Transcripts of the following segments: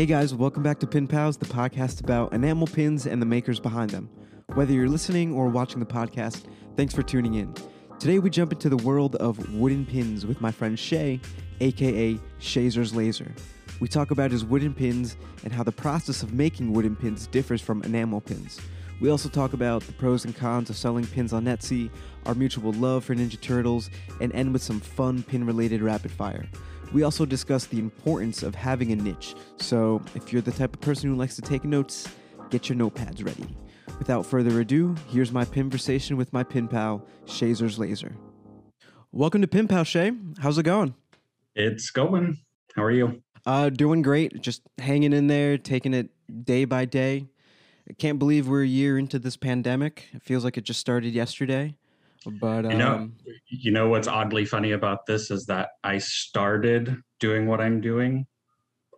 Hey guys, welcome back to Pin Pals, the podcast about enamel pins and the makers behind them. Whether you're listening or watching the podcast, thanks for tuning in. Today we jump into the world of wooden pins with my friend Shay, aka Shazer's Laser. We talk about his wooden pins and how the process of making wooden pins differs from enamel pins. We also talk about the pros and cons of selling pins on Etsy, our mutual love for Ninja Turtles, and end with some fun pin related rapid fire. We also discuss the importance of having a niche, so if you're the type of person who likes to take notes, get your notepads ready. Without further ado, here's my conversation with my pin pal, Shazer's Laser. Welcome to Pin Pal, Shay. How's it going? It's going. How are you? Uh, doing great. Just hanging in there, taking it day by day. I can't believe we're a year into this pandemic. It feels like it just started yesterday. But um, you know, you know what's oddly funny about this is that I started doing what I'm doing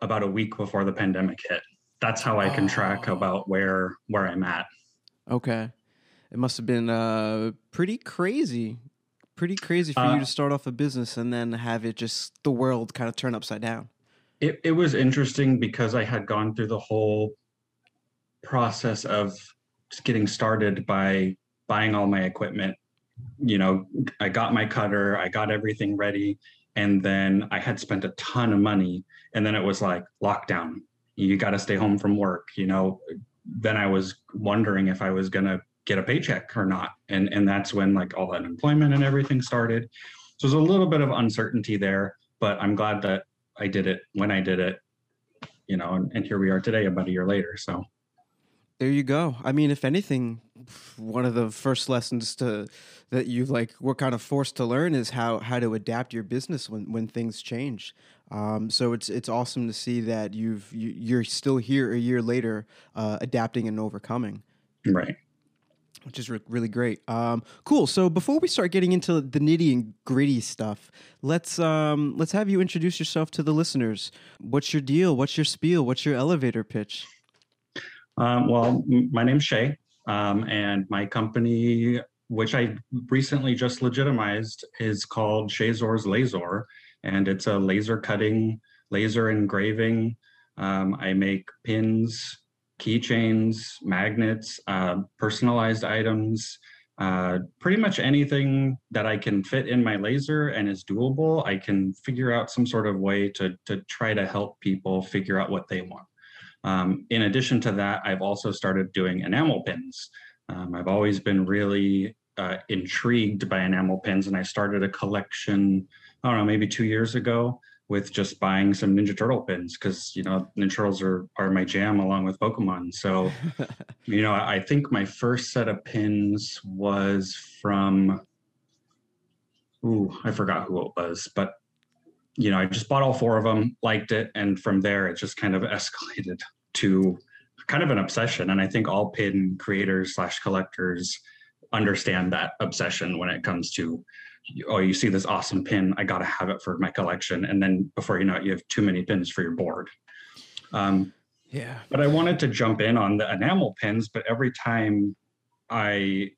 about a week before the pandemic hit. That's how I can oh. track about where where I'm at. Okay, it must have been uh, pretty crazy, pretty crazy for uh, you to start off a business and then have it just the world kind of turn upside down. It it was interesting because I had gone through the whole process of just getting started by buying all my equipment you know, I got my cutter, I got everything ready, and then I had spent a ton of money, and then it was like lockdown. You got to stay home from work, you know. Then I was wondering if I was gonna get a paycheck or not, and and that's when like all that unemployment and everything started. So there's a little bit of uncertainty there, but I'm glad that I did it when I did it, you know, and, and here we are today, about a year later. So there you go. I mean, if anything, one of the first lessons to that you like were kind of forced to learn is how how to adapt your business when when things change. Um, so it's it's awesome to see that you've you, you are still here a year later, uh, adapting and overcoming. Right. Which is re- really great. Um, cool. So before we start getting into the nitty and gritty stuff, let's um, let's have you introduce yourself to the listeners. What's your deal? What's your spiel? What's your elevator pitch? Um, well, my name's Shay, um, and my company, which I recently just legitimized, is called Shazor's Laser, and it's a laser cutting, laser engraving. Um, I make pins, keychains, magnets, uh, personalized items, uh, pretty much anything that I can fit in my laser and is doable. I can figure out some sort of way to to try to help people figure out what they want. Um, in addition to that, I've also started doing enamel pins. Um, I've always been really uh, intrigued by enamel pins, and I started a collection, I don't know, maybe two years ago with just buying some Ninja Turtle pins because, you know, Ninja Turtles are, are my jam along with Pokemon. So, you know, I think my first set of pins was from, ooh, I forgot who it was, but you know, I just bought all four of them, liked it, and from there it just kind of escalated to kind of an obsession. And I think all pin creators slash collectors understand that obsession when it comes to oh you see this awesome pin i gotta have it for my collection. And then before you know it you have too many pins for your board. Um, yeah. but i wanted to jump in on the enamel pins but every time i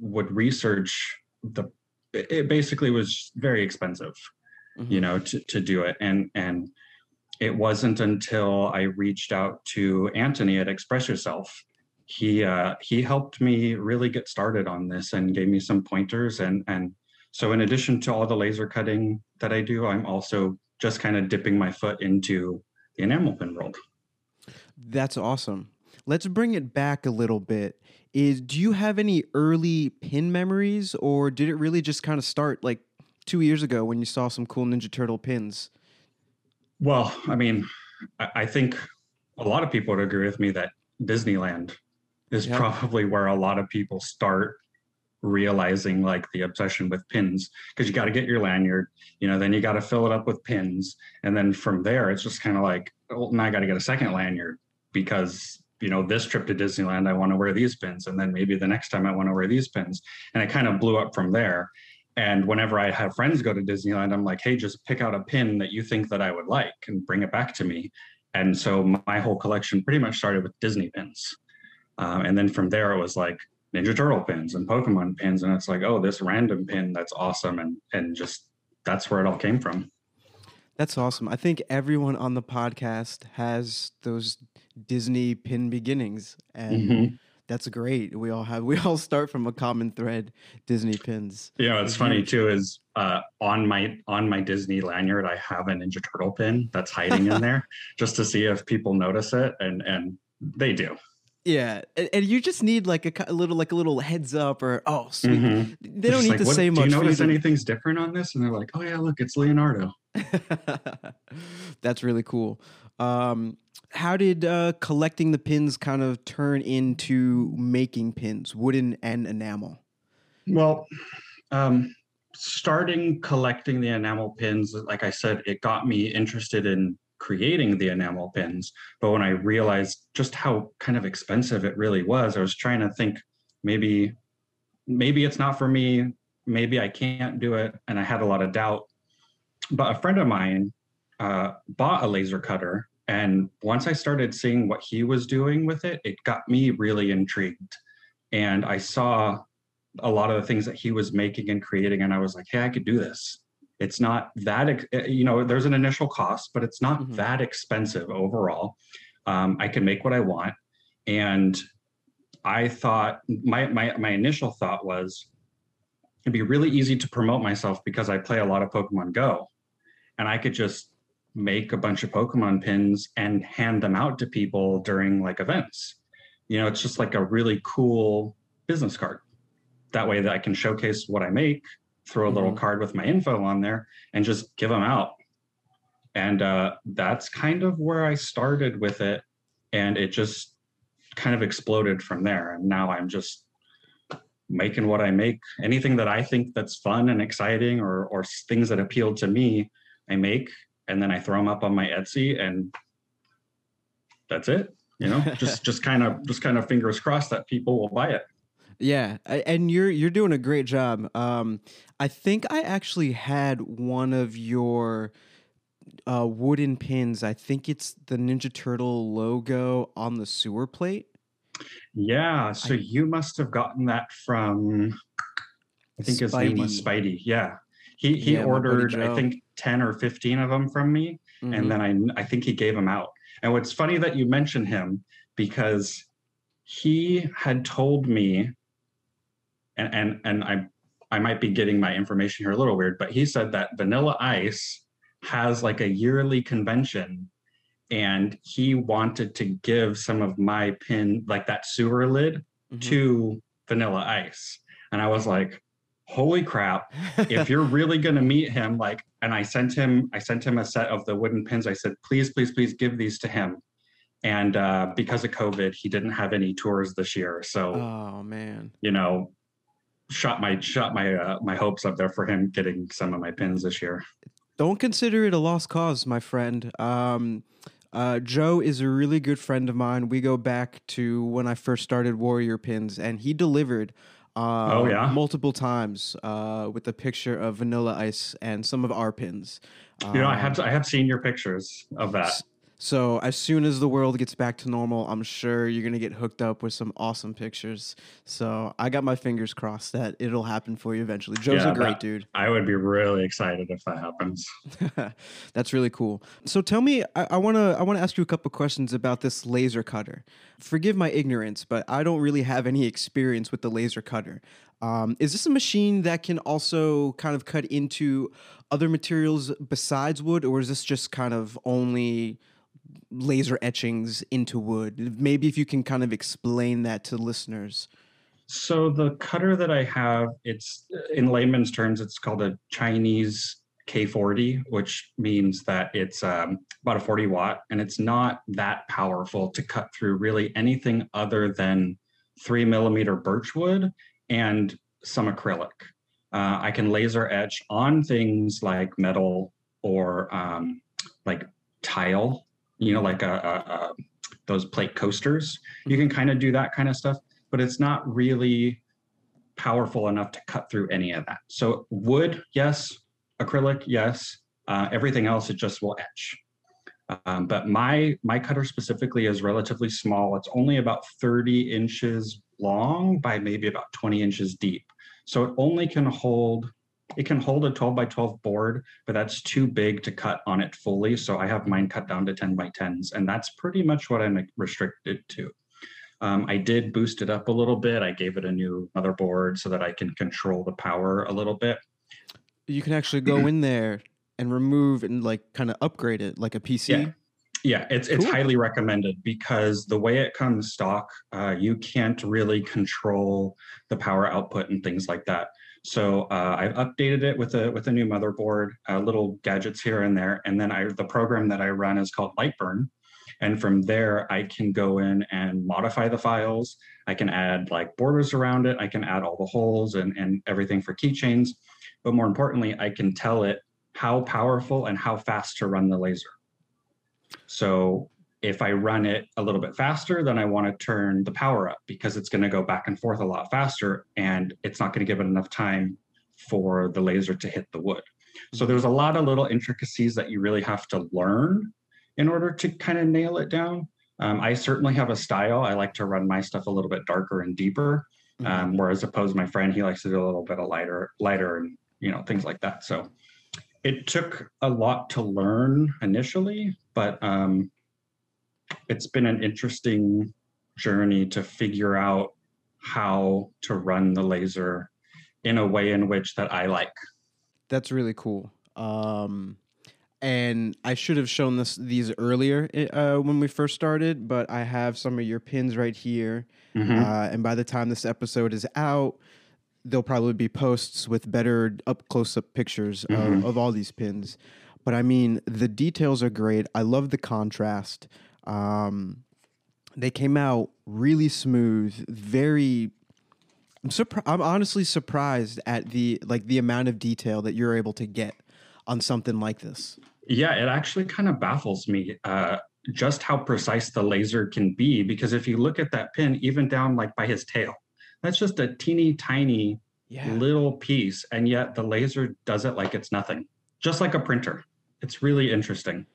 would research the it basically was very expensive mm-hmm. you know, to, to do it. And, and it wasn't until I reached out to Anthony at Express Yourself. He, uh, he helped me really get started on this and gave me some pointers. And, and so in addition to all the laser cutting that I do, I'm also just kind of dipping my foot into the enamel pin world. That's awesome. Let's bring it back a little bit. Is do you have any early pin memories or did it really just kind of start like two years ago when you saw some cool Ninja Turtle pins? Well, I mean, I think a lot of people would agree with me that Disneyland is yep. probably where a lot of people start realizing like the obsession with pins because you got to get your lanyard you know then you got to fill it up with pins and then from there it's just kind of like well now i got to get a second lanyard because you know this trip to disneyland i want to wear these pins and then maybe the next time i want to wear these pins and it kind of blew up from there and whenever I have friends go to Disneyland, I'm like, hey, just pick out a pin that you think that I would like and bring it back to me. And so my whole collection pretty much started with Disney pins. Um, and then from there, it was like Ninja Turtle pins and Pokemon pins. And it's like, oh, this random pin, that's awesome. And, and just that's where it all came from. That's awesome. I think everyone on the podcast has those Disney pin beginnings, and Mhm. That's great. We all have. We all start from a common thread, Disney pins. Know, it's funny too. Is uh, on my on my Disney lanyard, I have a Ninja Turtle pin that's hiding in there, just to see if people notice it, and and they do. Yeah, and, and you just need like a, a little, like a little heads up, or oh, sweet. Mhm. They don't Just need like, to "What- say Do much. you notice anything's different on this? And they're like, "Oh yeah, look, it's Leonardo." That's really cool. Um, how did uh, collecting the pins kind of turn into making pins, wooden and enamel? Well, um, starting collecting the enamel pins, like I said, it got me interested in creating the enamel pins. But when I realized just how kind of expensive it really was, I was trying to think maybe, maybe it's not for me. Maybe I can't do it, and I had a lot of doubt. But a friend of mine uh, bought a laser cutter, and once I started seeing what he was doing with it, it got me really intrigued. And I saw a lot of the things that he was making and creating and i was like hey i could do this it's not that eh, you know there's an initial cost but it's not Mhm. that expensive overall um, i can make what i want and i thought my, my my initial thought was it'd be really easy to promote myself because i play a lot of pokemon go and i could just make a bunch of pokemon pins and hand them out to people during like events you know it's just like a really cool business card that way that I can showcase what I make, throw a little Mhm. card with my info on there, and just give them out. And uh, that's kind of where I started with it, and it just kind of exploded from there. And now I'm just making what I make. Anything that I think that's fun and exciting, or or things that appeal to me, I make, and then I throw them up on my Etsy, and that's it. You know, just just kind of just kind of fingers crossed that people will buy it. Yeah, and you're you're doing a great job. Um, I think I actually had one of your uh, wooden pins. I think it's the Ninja Turtle logo on the sewer plate. Yeah, so I- you must have gotten that from I think his name was Spidey. Yeah. He he Yeah, ordered I think 10 or 15 of them from me Mhm. and then I I think he gave them out. And what's funny that you mention him because he had told me and and and I I might be getting my information here a little weird, but he said that Vanilla Ice has like a yearly convention and he wanted to give some of my pin like that sewer lid Mhm. to Vanilla Ice. And I was like, holy crap, if you're really gonna meet him, like, and I sent him, I sent him a set of the wooden pins. I said, please, please, please give these to him. And uh, because of COVID, he didn't have any tours this year. So, oh man. you know, shot my shot my uh, my hopes up there for him getting some of my pins this year. Don't consider it a lost cause, my friend. Um, uh, Joe is a really good friend of mine. We go back to when I first started Warrior Pins, and he delivered uh, Oh, yeah? multiple times uh, with a picture of Vanilla Ice and some of our pins. You know, I Um, have I have seen your pictures of that. So as soon as the world gets back to normal, I'm sure you're gonna get hooked up with some awesome pictures. So I got my fingers crossed that it'll happen for you eventually. Joe's Yeah, a great that- dude. I would be really excited if that happens. That's really cool. So tell me, I, I wanna I wanna ask you a couple questions about this laser cutter. Forgive my ignorance, but I don't really have any experience with the laser cutter. Um, is this a machine that can also kind of cut into other materials besides wood, or is this just kind of only laser etchings into wood? Maybe if you can kind of explain that to listeners. So the cutter that I have, it's in layman's terms, it's called a Chinese K40, which means that it's um, about a 40 watt, and it's not that powerful to cut through really anything other than three millimeter birch wood and some acrylic. Uh, I can laser etch on things like metal or um, like tile, you know, like a, a, a, those plate coasters. You can kind of do that kind of stuff but it's not really powerful enough to cut through any of that. So wood, yes. Acrylic, yes. Uh, everything else, it just will etch. Um, but my my cutter specifically is relatively small. It's only about 30 inches long by maybe about 20 inches deep. So it only can hold it can hold a 12 by 12 board, but that's too big to cut on it fully. So I have mine cut down to 10 by 10s, and that's pretty much what I'm restricted to. Um, I did boost it up a little bit. I gave it a new motherboard so that I can control the power a little bit. You can actually go in there and remove and like kind of upgrade it like a PC. Yeah. Yeah, it's it's highly recommended because the way it comes stock, uh, you can't really control the power output and things like that. So uh, I've updated it with a with a new motherboard, uh, little gadgets here and there, and then I the program that I run is called Lightburn, and from there I can go in and modify the files. I can add like borders around it. I can add all the holes and and everything for keychains, but more importantly, I can tell it how powerful and how fast to run the laser. So if I run it a little bit faster, then I want to turn the power up because it's going to go back and forth a lot faster and it's not going to give it enough time for the laser to hit the wood. So there's a lot of little intricacies that you really have to learn in order to kind of nail it down. Um, I certainly have a style. I like to run my stuff a little bit darker and deeper, mm-hmm. um, whereas opposed my friend, he likes to do a little bit of lighter, lighter, and you know things like that. So it took a lot to learn initially, but um, it's been an interesting journey to figure out how to run the laser in a way in which that I like. That's really cool. Um, and I should have shown this these earlier uh, when we first started, but I have some of your pins right here. Mm-hmm. Uh, and by the time this episode is out, there'll probably be posts with better up close up pictures mm-hmm. of, of all these pins. But I mean, the details are great. I love the contrast. Um, they came out really smooth, very. I'm surprised. I'm honestly surprised at the like the amount of detail that you're able to get on something like this. Yeah, it actually kind of baffles me uh, just how precise the laser can be. Because if you look at that pin, even down like by his tail, that's just a teeny tiny yeah. little piece, and yet the laser does it like it's nothing, just like a printer. It's really interesting.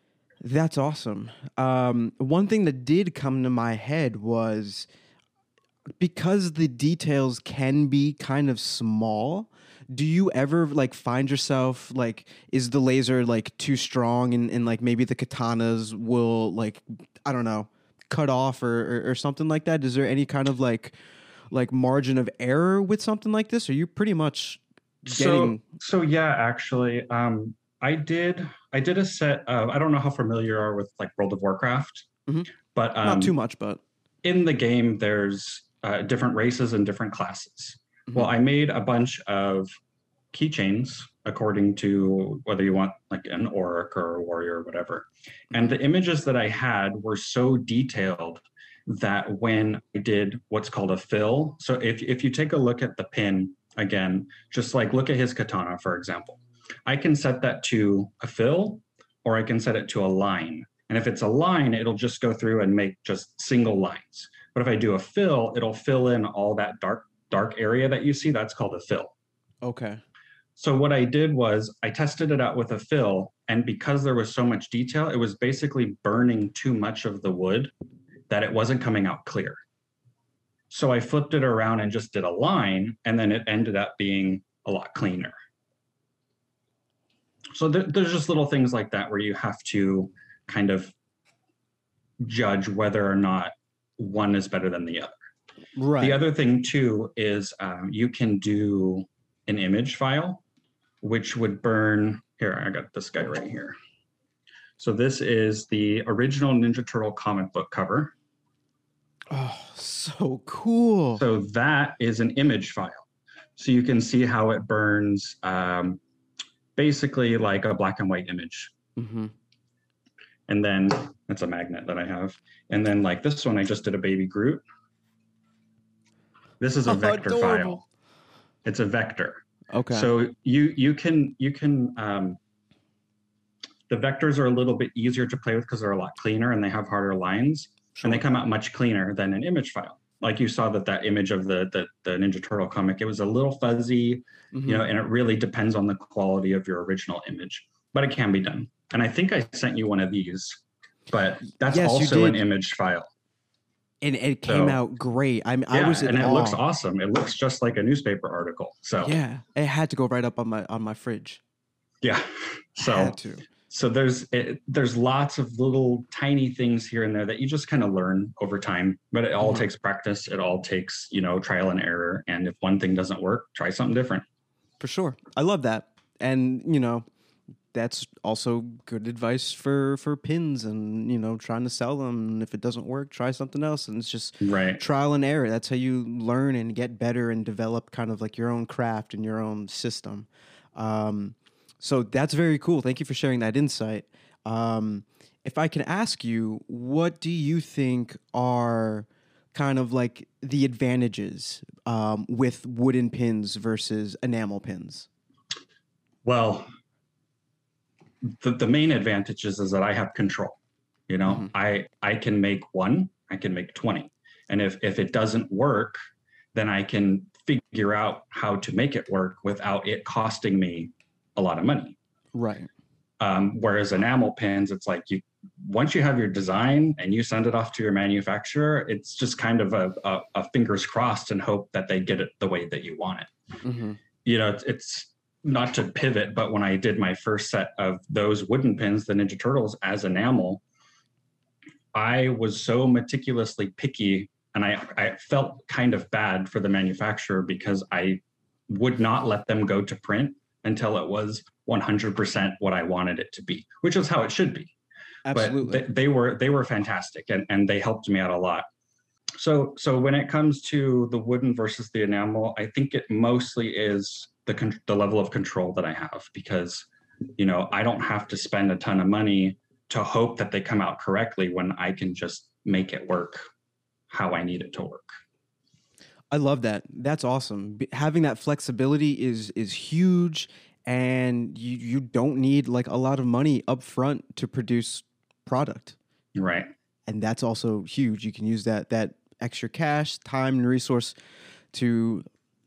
That's awesome. Um, one thing that did come to my head was because the details can be kind of small. Do you ever like find yourself like is the laser like too strong and, and like maybe the katanas will like I don't know cut off or, or, or something like that? Is there any kind of like like margin of error with something like this? Are you pretty much getting so so yeah actually um I did I did a set of I don't know how familiar you are with like World of Warcraft, mm-hmm. but um, not too much. But in the game, there's uh, different races and different classes. Mm-hmm. Well, I made a bunch of keychains according to whether you want like an orc or a warrior or whatever. And the images that I had were so detailed that when I did what's called a fill, so if if you take a look at the pin again, just like look at his katana, for example. I can set that to a fill or I can set it to a line. And if it's a line, it'll just go through and make just single lines. But if I do a fill, it'll fill in all that dark dark area that you see. That's called a fill. Okay. So what I did was I tested it out with a fill, and because there was so much detail, it was basically burning too much of the wood that it wasn't coming out clear. So I flipped it around and just did a line, and then it ended up being a lot cleaner so there, there's just little things like that where you have to kind of judge whether or not one is better than the other. Right. The other thing too is um, you can do an image file, which would burn. Here, I got this guy right here. So this is the original Ninja Turtle comic book cover. Oh, so cool. So that is an image file. So you can see how it burns um, basically like a black and white image. Mm-hmm. And then it's a magnet that I have. And then like this one, I just did a baby Groot. This is a oh, vector adorable. file. It's a vector. Okay. So you you can you can um, the vectors are a little bit easier to play with because they're a lot cleaner and they have harder lines sure. and they come out much cleaner than an image file like you saw that that image of the the, the Ninja Turtle comic, it was a little fuzzy, mm-hmm. you know, and it really depends on the quality of your original image, but it can be done. And I think I sent you one of these, but that's yes, also an image file. and it came So- out great. I mean, Yeah, I was and it looks awesome. It looks just like a newspaper article. So Yeah, it had to go right up on my on my fridge. yeah. So had to. So there's it, there's lots of little tiny things here and there that you just kind of learn over time but it all Mhm. takes practice it all takes you know trial and error and if one thing doesn't work try something different For sure. I love that. And, you know, that's also good advice for for pins and, you know, trying to sell them. And if it doesn't work, try something else. And it's just right trial and error. That's how you learn and get better and develop kind of like your own craft and your own system. Um, so that's very cool. Thank you for sharing that insight. Um, if I can ask you, what do you think are kind of like the advantages um, with wooden pins versus enamel pins? well the, the main advantages is, that i have control you know Mhm. i i can make one i can make 20 and if if it doesn't work then i can figure out how to make it work without it costing me a lot of money Right. Um, whereas enamel pins, it's like you once you have your design and you send it off to your manufacturer, it's just kind of a, a, a fingers crossed and hope that they get it the way that you want it. hmm You know, it's, it's not to pivot, but when I did my first set of those wooden pins, the Ninja Turtles as enamel, I was so meticulously picky and I, I felt kind of bad for the manufacturer because I would not let them go to print until it was 100% what I wanted it to be, which is how it should be. Absolutely. But they, they were they were fantastic and, and they helped me out a lot. So so when it comes to the wooden versus the enamel, I think it mostly is the con- the level of control that I have because you know I don't have to spend a ton of money to hope that they come out correctly when I can just make it work how I need it to work. I love that. That's awesome. B- Having that flexibility is is huge, and you you don't need like a lot of money up front to produce product, Right. and that's also huge. You can use that that extra cash, time, and resource to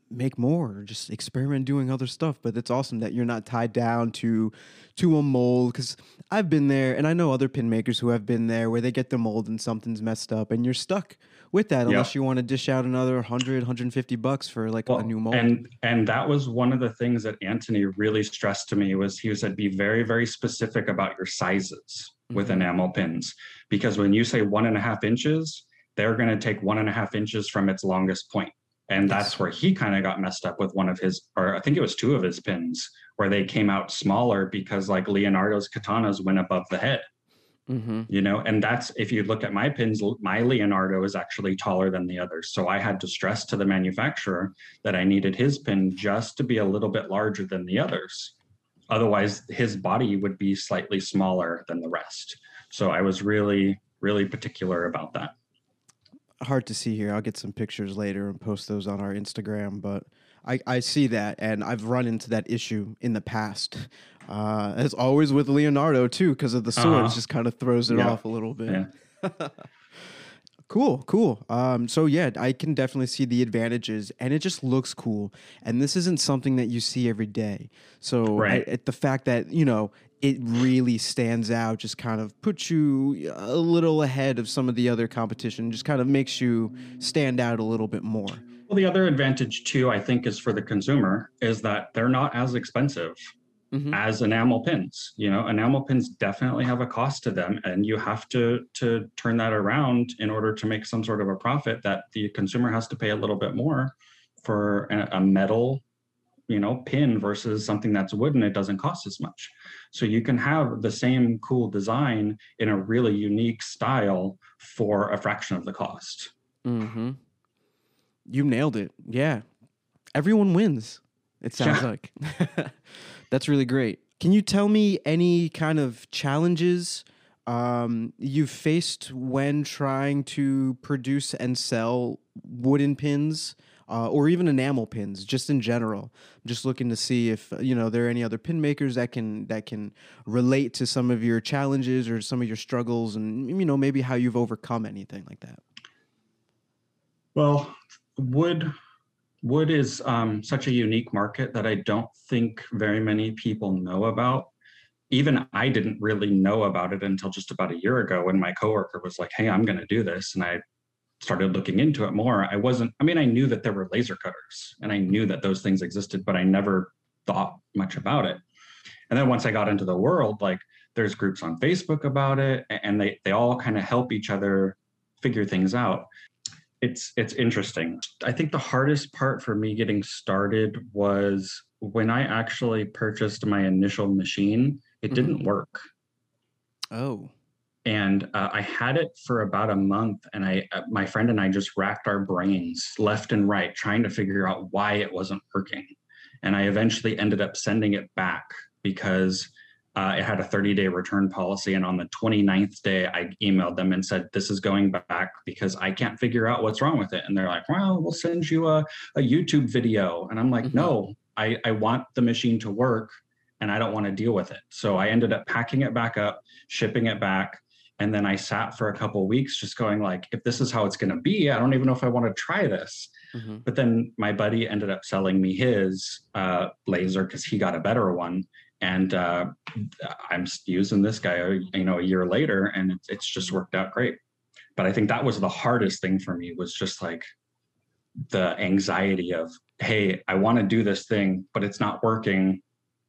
make more or just experiment doing other stuff but it's awesome that you're not tied down to to a mold because i've been there and i know other pin makers who have been there where they get the mold and something's messed up and you're stuck with that Yeah. unless you want to dish out another 100 150 bucks for like a new mold. And and that was one of the things that Anthony really stressed to me was he said be very very specific about your sizes with Mhm. enamel pins. Because when you say one and a half inches, they're going to take one and a half inches from its longest point, and that's where he kind of got messed up with one of his, or I think it was two of his pins where they came out smaller because like Leonardo's katanas went above the head mm-hmm. you know and that's if you look at my pins my leonardo is actually taller than the others so i had to stress to the manufacturer that i needed his pin just to be a little bit larger than the others otherwise his body would be slightly smaller than the rest so i was really really particular about that hard to see here. I'll get some pictures later and post those on our Instagram, but I, I see that and I've run into that issue in the past. Uh, as always with Leonardo too, because of the swords, Uh-huh. just kind of throws it Yeah. off a little bit. Yeah. cool, cool. Um, so yeah, I can definitely see the advantages, and it just looks cool. And this isn't something that you see every day. So Right. I, it- the fact that you know it really stands out just kind of puts you a little ahead of some of the other competition. Just kind of makes you stand out a little bit more. Well the other advantage too i think is for the consumer is that they're not as expensive Mhm. as enamel pins. You know, enamel pins definitely have a cost to them, and you have to to turn that around in order to make some sort of a profit. That the consumer has to pay a little bit more for a, a metal, you know, pin versus something that's wooden. It doesn't cost as much, so you can have the same cool design in a really unique style for a fraction of the cost. Mm-hmm. You nailed it. Yeah. Everyone wins, it sounds Yeah. like. That's really great. Can you tell me any kind of challenges um, you've faced when trying to produce and sell wooden pins uh, or even enamel pins, just in general? I'm just looking to see if you know there are any other pin makers that can that can relate to some of your challenges or some of your struggles, and you know maybe how you've overcome anything like that. Well, wood wood is um, such a unique market that I don't think very many people know about. Even I didn't really know about it until just about a year ago when my coworker was like, "Hey, I'm going to do this," and I started looking into it more, I wasn't, I mean, I knew that there were laser cutters and I knew that those things existed, but I never thought much about it. And then once I got into the world, like there's groups on Facebook about it and they, they all kind of help each other figure things out. It's it's interesting. I think the hardest part for me getting started was when I actually purchased my initial machine, it mm-hmm. didn't work. Oh and uh, I had it for about a month, and I, uh, my friend and I just racked our brains left and right trying to figure out why it wasn't working. And I eventually ended up sending it back because uh, it had a 30 day return policy. And on the 29th day, I emailed them and said, This is going back because I can't figure out what's wrong with it. And they're like, Well, we'll send you a, a YouTube video. And I'm like, mm-hmm. No, I, I want the machine to work and I don't want to deal with it. So I ended up packing it back up, shipping it back and then i sat for a couple weeks just going like if this is how it's going to be i don't even know if i want to try this mm-hmm. but then my buddy ended up selling me his uh, laser because he got a better one and uh, i'm using this guy you know a year later and it's, it's just worked out great but i think that was the hardest thing for me was just like the anxiety of hey i want to do this thing but it's not working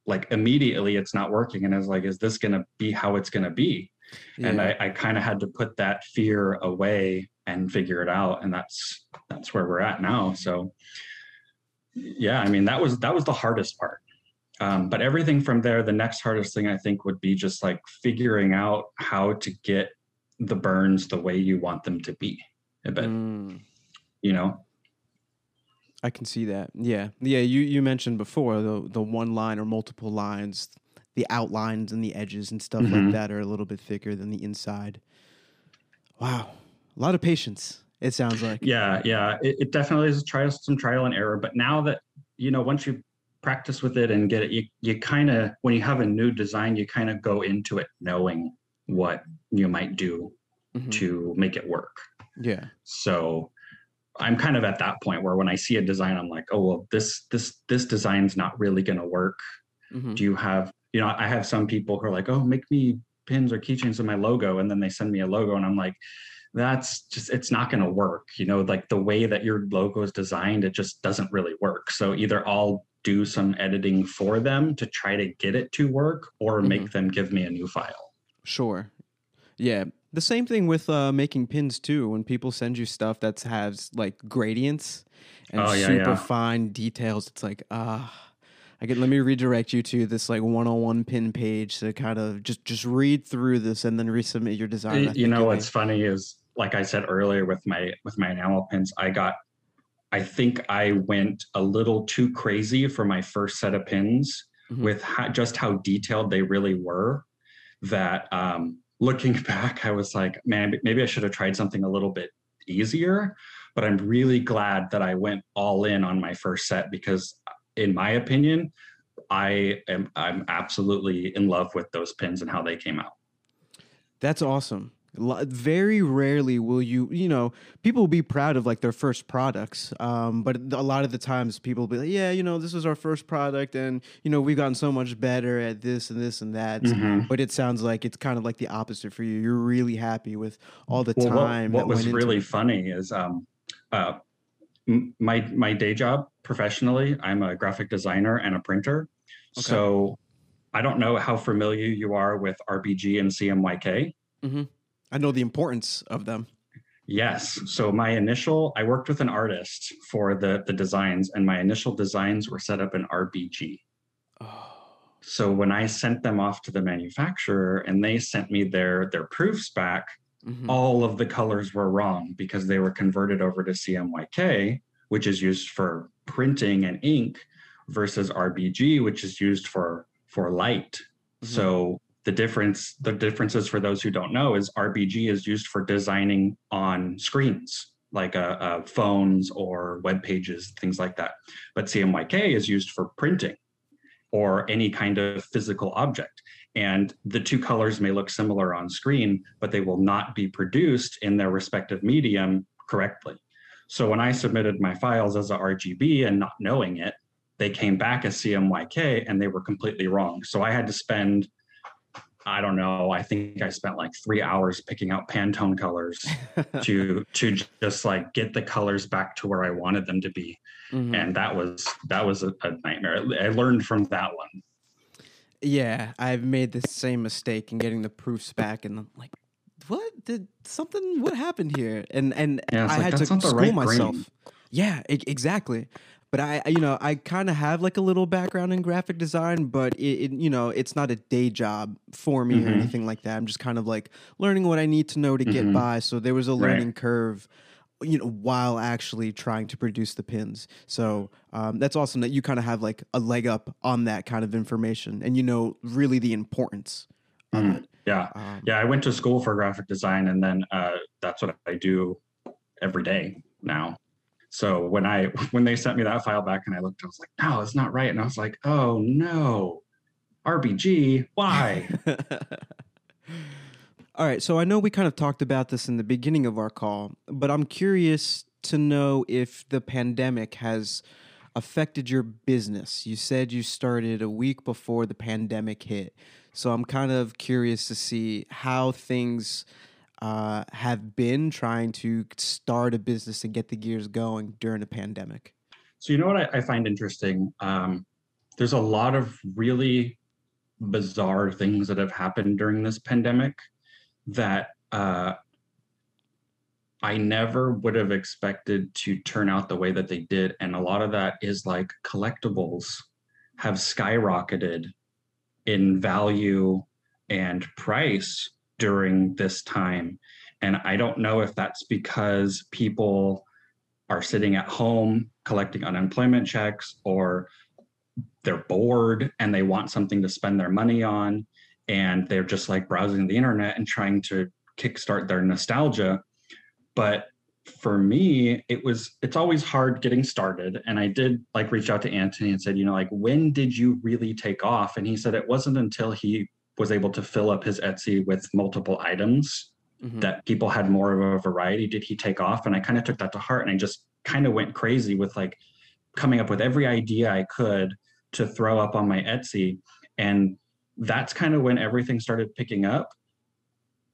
like immediately it's not working and i was like is this going to be how it's going to be yeah. and i, I kind of had to put that fear away and figure it out and that's that's where we're at now so yeah i mean that was that was the hardest part um, but everything from there the next hardest thing i think would be just like figuring out how to get the burns the way you want them to be But mm. you know I can see that. Yeah, yeah. You you mentioned before the the one line or multiple lines the outlines and the edges and stuff mm-hmm. like that are a little bit thicker than the inside. Wow, a lot of patience. It sounds like. Yeah, yeah. It, it definitely is trial, some trial and error. But now that you know, once you practice with it and get it, you you kind of when you have a new design, you kind of go into it knowing what you might do mm-hmm. to make it work. Yeah. So I'm kind of at that point where when I see a design, I'm like, oh well, this this this design's not really going to work. Mm-hmm. Do you have you know, I have some people who are like, oh, make me pins or keychains of my logo. And then they send me a logo and I'm like, that's just, it's not going to work. You know, like the way that your logo is designed, it just doesn't really work. So either I'll do some editing for them to try to get it to work or mm-hmm. make them give me a new file. Sure. Yeah. The same thing with uh, making pins too. When people send you stuff that has like gradients and oh, yeah, super yeah. fine details, it's like, ah. Uh, I can let me redirect you to this like one-on-one pin page to kind of just just read through this and then resubmit your design. You know what's funny is like I said earlier with my with my enamel pins, I got I think I went a little too crazy for my first set of pins mm-hmm. with how, just how detailed they really were. That um, looking back, I was like, man, maybe I should have tried something a little bit easier. But I'm really glad that I went all in on my first set because in my opinion, I am I'm absolutely in love with those pins and how they came out. That's awesome. Very rarely will you, you know, people will be proud of like their first products, um, but a lot of the times people will be like, yeah, you know, this is our first product, and you know, we've gotten so much better at this and this and that. Mm-hmm. But it sounds like it's kind of like the opposite for you. You're really happy with all the well, time. What, what was really funny is um, uh, my my day job professionally, I'm a graphic designer and a printer. Okay. So I don't know how familiar you are with RBG and CMYK. Mm-hmm. I know the importance of them. Yes. So my initial, I worked with an artist for the the designs, and my initial designs were set up in RBG. Oh. So when I sent them off to the manufacturer and they sent me their their proofs back, mm-hmm. all of the colors were wrong because they were converted over to CMYK, which is used for printing and ink, versus RBG, which is used for for light. Mm-hmm. So the difference, the differences for those who don't know, is RBG is used for designing on screens like uh, uh, phones or web pages, things like that. But CMYK is used for printing or any kind of physical object. And the two colors may look similar on screen, but they will not be produced in their respective medium correctly. So when I submitted my files as a RGB and not knowing it, they came back as CMYK and they were completely wrong. So I had to spend I don't know. I think I spent like three hours picking out Pantone colors to to just like get the colors back to where I wanted them to be, mm-hmm. and that was that was a, a, nightmare. I learned from that one. Yeah, I've made the same mistake in getting the proofs back, and I'm like, what did something? What happened here? And and yeah, I like, had to school right myself. Green. Yeah, exactly but I, you know, I kind of have like a little background in graphic design, but it, it you know, it's not a day job for me mm-hmm. or anything like that. I'm just kind of like learning what I need to know to mm-hmm. get by. So there was a learning right. curve, you know, while actually trying to produce the pins. So um, that's awesome that you kind of have like a leg up on that kind of information, and you know, really the importance mm-hmm. of it. Yeah, um, yeah. I went to school for graphic design, and then uh, that's what I do every day now. So when I when they sent me that file back and I looked, I was like, no, it's not right. And I was like, oh no, RBG, why? All right. So I know we kind of talked about this in the beginning of our call, but I'm curious to know if the pandemic has affected your business. You said you started a week before the pandemic hit. So I'm kind of curious to see how things uh, have been trying to start a business and get the gears going during a pandemic? So, you know what I, I find interesting? Um, there's a lot of really bizarre things that have happened during this pandemic that uh, I never would have expected to turn out the way that they did. And a lot of that is like collectibles have skyrocketed in value and price during this time. And I don't know if that's because people are sitting at home collecting unemployment checks or they're bored and they want something to spend their money on and they're just like browsing the internet and trying to kickstart their nostalgia. But for me, it was it's always hard getting started. And I did like reach out to Anthony and said, you know, like when did you really take off? And he said it wasn't until he was able to fill up his Etsy with multiple items mm-hmm. that people had more of a variety did he take off and i kind of took that to heart and i just kind of went crazy with like coming up with every idea i could to throw up on my etsy and that's kind of when everything started picking up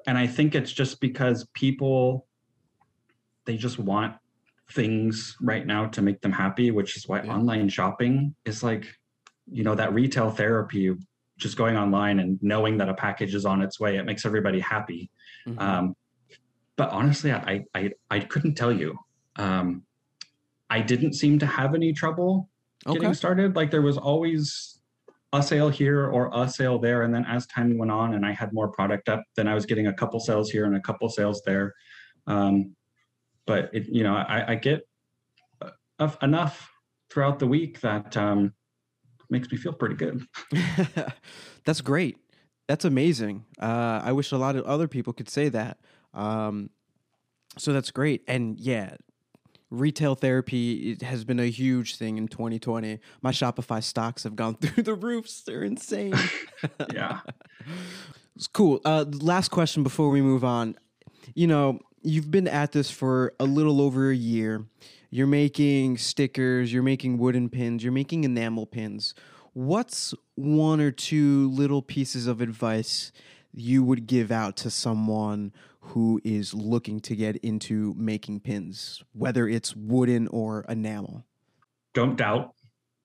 and i think it's just because people they just want things right now to make them happy which is why yeah. online shopping is like you know that retail therapy just going online and knowing that a package is on its way it makes everybody happy. Mm-hmm. um, but honestly I, I i couldn't tell you. Um, i didn't seem to have any trouble okay. getting started. Like there was always a sale here or a sale there. And then as time went on and i had more product up then i was getting a couple sales here and a couple sales there. Um, but it, you know i, I get enough throughout the week that um, makes me feel pretty good. That's great. That's amazing. Uh, I wish a lot of other people could say that. Um, so that's great. And yeah, retail therapy has been a huge thing in 2020. My Shopify stocks have gone through the roofs. They're insane. yeah. It's cool. Uh, last question before we move on. You know, you've been at this for a little over a year. You're making stickers, you're making wooden pins, you're making enamel pins. What's one or two little pieces of advice you would give out to someone who is looking to get into making pins, whether it's wooden or enamel? Don't doubt,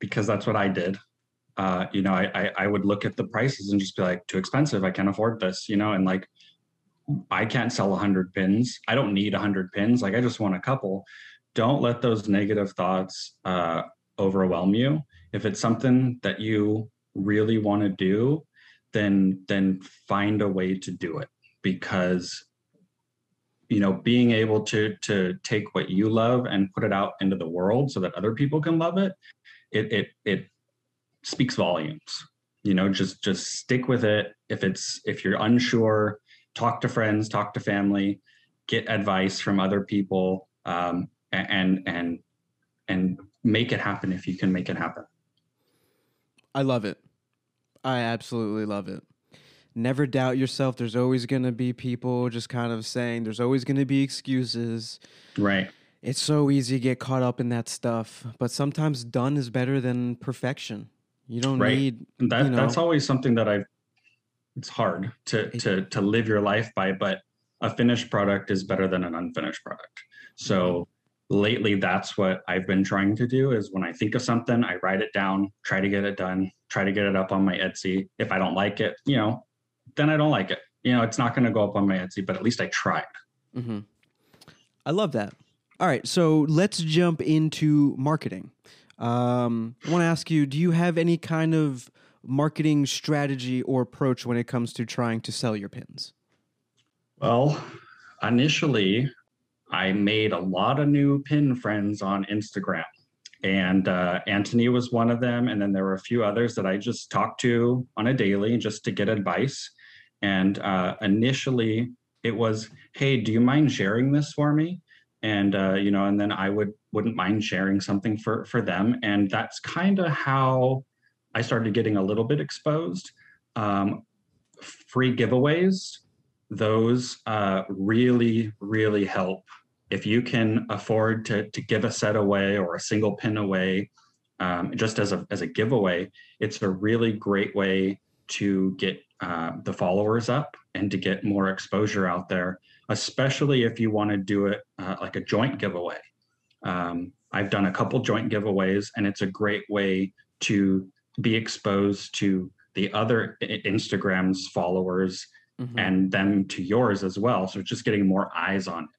because that's what I did. Uh, you know, I, I I would look at the prices and just be like, too expensive. I can't afford this. You know, and like I can't sell 100 pins. I don't need 100 pins. Like I just want a couple don't let those negative thoughts uh, overwhelm you. If it's something that you really want to do, then then find a way to do it because you know being able to to take what you love and put it out into the world so that other people can love it it it it speaks volumes you know just just stick with it if it's if you're unsure talk to friends talk to family get advice from other people um, and and and make it happen if you can make it happen. I love it. I absolutely love it. Never doubt yourself. There's always going to be people just kind of saying there's always going to be excuses. Right. It's so easy to get caught up in that stuff, but sometimes done is better than perfection. You don't right. need that. You know, that's always something that I've it's hard to to to live your life by, but a finished product is better than an unfinished product. So mm-hmm. Lately that's what I've been trying to do is when I think of something, I write it down, try to get it done, try to get it up on my Etsy. If I don't like it, you know, then I don't like it. You know, it's not going to go up on my Etsy, but at least I tried. Mm-hmm. I love that. All right, so let's jump into marketing. Um, I want to ask you: Do you have any kind of marketing strategy or approach when it comes to trying to sell your pins? Well, initially, I made a lot of new pin friends on Instagram, and uh, Anthony was one of them. And then there were a few others that I just talked to on a daily just to get advice. And uh, initially, it was, "Hey, do you mind sharing this for me?" And uh, you know, and then I would wouldn't mind sharing something for for them, and that's kind of how I started getting a little bit exposed. Um, free giveaways, those uh, really really help if you can afford to, to give a set away or a single pin away um, just as a, as a giveaway, it's a really great way to get uh, the followers up and to get more exposure out there, especially if you want to do it uh, like a joint giveaway. Um, I've done a couple joint giveaways, and it's a great way to be exposed to the other Instagram's followers mm-hmm. and them to yours as well. So just getting more eyes on it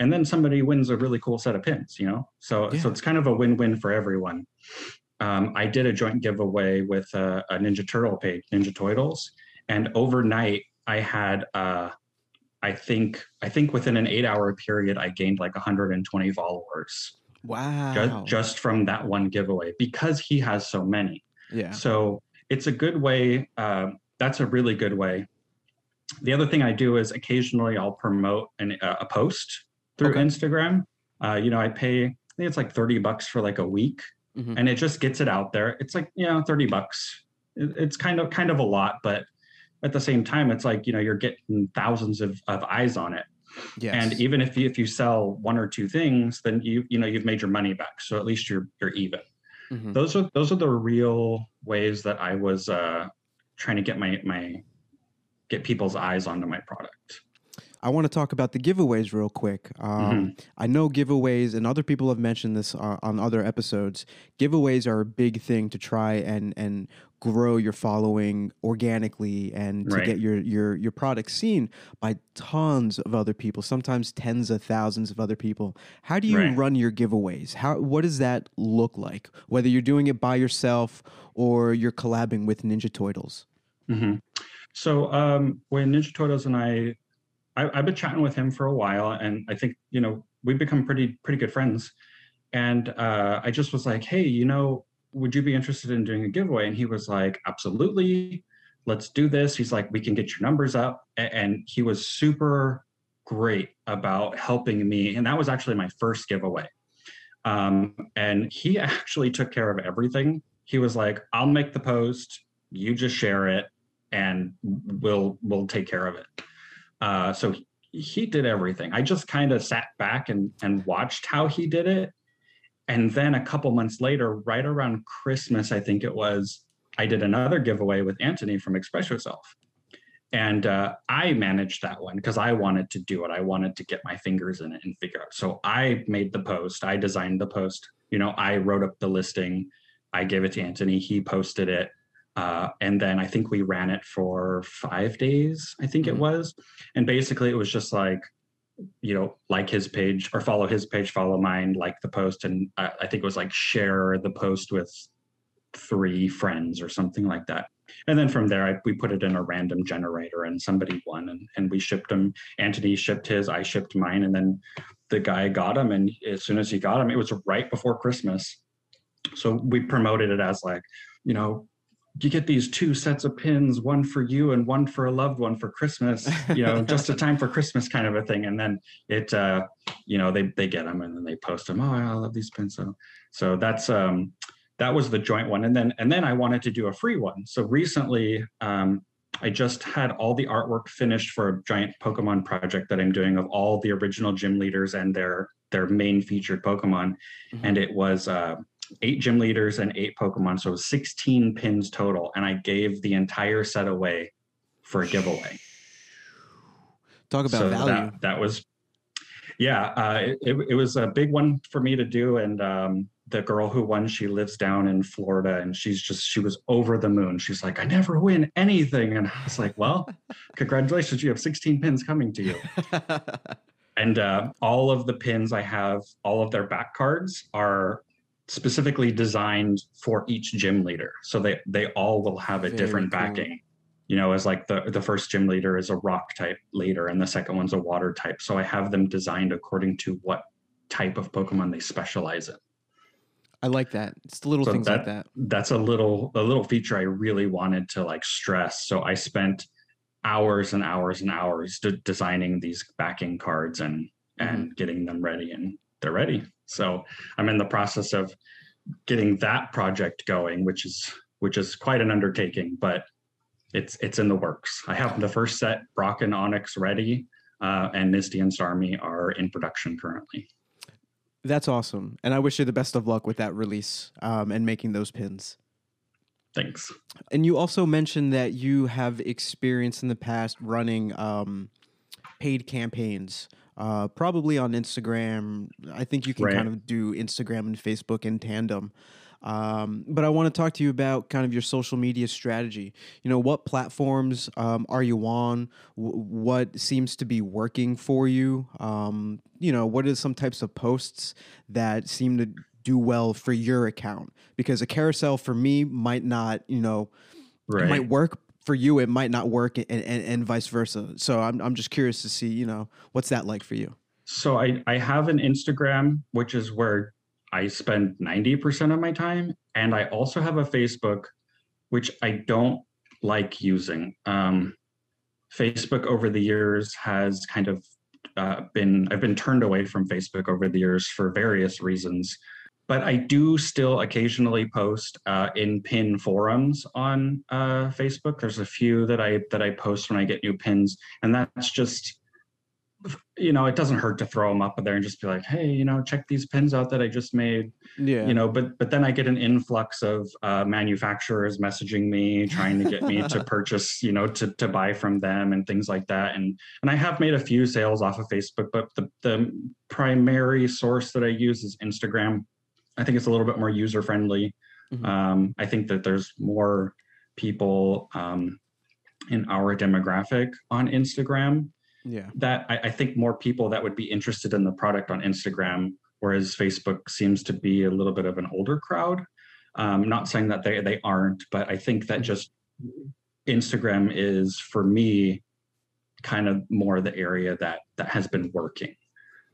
and then somebody wins a really cool set of pins you know? So yeah. so it's kind of a win-win for everyone. Um, i did a joint giveaway with a, a ninja turtle page ninja turtles and overnight i had uh, i think i think within an eight hour period i gained like 120 followers. Wow. just, just from that one giveaway because he has so many. Yeah. So it's a good way uh, that's a really good way. The other thing I do is occasionally I'll promote an, uh, a post through okay. Instagram. Uh, you know, I pay, I think it's like 30 bucks for like a week mm-hmm. and it just gets it out there. It's like, you know, 30 bucks. It, it's kind of, kind of a lot, but at the same time, it's like, you know, you're getting thousands of, of eyes on it. Yes. And even if you, if you sell one or two things, then you, you know, you've made your money back. So at least you're, you're even. Mm-hmm. Those are, those are the real ways that I was, uh, trying to get my, my, get people's eyes onto my product. I want to talk about the giveaways real quick. Um, mm-hmm. I know giveaways, and other people have mentioned this uh, on other episodes. Giveaways are a big thing to try and and grow your following organically and to right. get your your your product seen by tons of other people, sometimes tens of thousands of other people. How do you right. run your giveaways? How what does that look like? Whether you're doing it by yourself or you're collabing with Ninja Turtles. Mm-hmm. So um, when Ninja Turtles and I I, have been chatting with him for a while, and I think you know we've become pretty pretty good friends. And uh, I just was like, hey, you know, would you be interested in doing a giveaway? And he was like, absolutely, let's do this. He's like, we can get your numbers up, and he was super great about helping me. And that was actually my first giveaway. Um, and he actually took care of everything. He was like, I'll make the post, you just share it, and we'll we'll take care of it. Uh, so he, did everything. I just kind of sat back and and watched how he did it. And then a couple months later, right around Christmas, I think it was, I did another giveaway with Anthony from Express Yourself. And uh, I managed that one because I wanted to do it. I wanted to get my fingers in it and figure out. So I made the post, I designed the post. You know, I wrote up the listing, I gave it to Anthony, he posted it. Uh, and then I think we ran it for five days, I think mm-hmm. it was. And basically, it was just like, you know, like his page or follow his page, follow mine, like the post. And I, I think it was like share the post with three friends or something like that. And then from there, I, we put it in a random generator and somebody won and, and we shipped them. Anthony shipped his, I shipped mine. And then the guy got them. And as soon as he got them, it was right before Christmas. So we promoted it as like, you know, you get these two sets of pins, one for you and one for a loved one for Christmas, you know, just a time for Christmas kind of a thing. And then it, uh, you know, they, they get them and then they post them. Oh, I love these pins. So, so that's, um, that was the joint one. And then, and then I wanted to do a free one. So recently, um, I just had all the artwork finished for a giant Pokemon project that I'm doing of all the original gym leaders and their, their main featured Pokemon. Mm-hmm. And it was, uh, eight gym leaders and eight Pokemon. So 16 pins total. And I gave the entire set away for a giveaway. Talk about so value. That, that was, yeah, uh, it, it, it was a big one for me to do. And um, the girl who won, she lives down in Florida and she's just, she was over the moon. She's like, I never win anything. And I was like, well, congratulations, you have 16 pins coming to you. and uh, all of the pins I have, all of their back cards are specifically designed for each gym leader. So they, they all will have a Very different cool. backing you know, as like the the first gym leader is a rock type leader and the second one's a water type. So I have them designed according to what type of Pokemon they specialize in. I like that. It's the little So things like that. That's a little a little feature I really wanted to like stress. So I spent hours and hours and hours de- designing these backing cards and and mm-hmm. getting them ready and they're ready. So I'm in the process of getting that project going, which is which is quite an undertaking, but it's it's in the works. I have the first set, Brock and Onix, ready, uh, and Misty and Starmie are in production currently. That's awesome. And I wish you the best of luck with that release um, and making those pins. Thanks. And you also mentioned that you have experience in the past running um, paid campaigns, uh, probably on Instagram. I think you can Right. kind of do Instagram and Facebook in tandem. Um, but I want to talk to you about kind of your social media strategy. You know, what platforms um, are you on? W- what seems to be working for you? Um, you know, what are some types of posts that seem to do well for your account? Because a carousel for me might not, you know, Right. might work for you, it might not work, and, and, and vice versa. So I'm, I'm just curious to see, you know, what's that like for you? So I, I have an Instagram, which is where I spend 90% of my time. And I also have a Facebook, which I don't like using. Um, Facebook over the years has kind of uh, been, I've been turned away from Facebook over the years for various reasons. But I do still occasionally post uh, in pin forums on uh, Facebook. There's a few that I that I post when I get new pins, and that's just you know, it doesn't hurt to throw them up there and just be like, hey, you know, check these pins out that I just made. Yeah. You know, but but then I get an influx of uh, manufacturers messaging me, trying to get me to purchase, you know, to to buy from them and things like that. And and I have made a few sales off of Facebook, but the the primary source that I use is Instagram. I think it's a little bit more user friendly. Mhm. Um, I think that there's more people um, in our demographic on Instagram yeah. that I, I think more people that would be interested in the product on Instagram, whereas Facebook seems to be a little bit of an older crowd. Um, not saying that they they aren't, but I think that Mhm. just Instagram is for me kind of more the area that that has been working.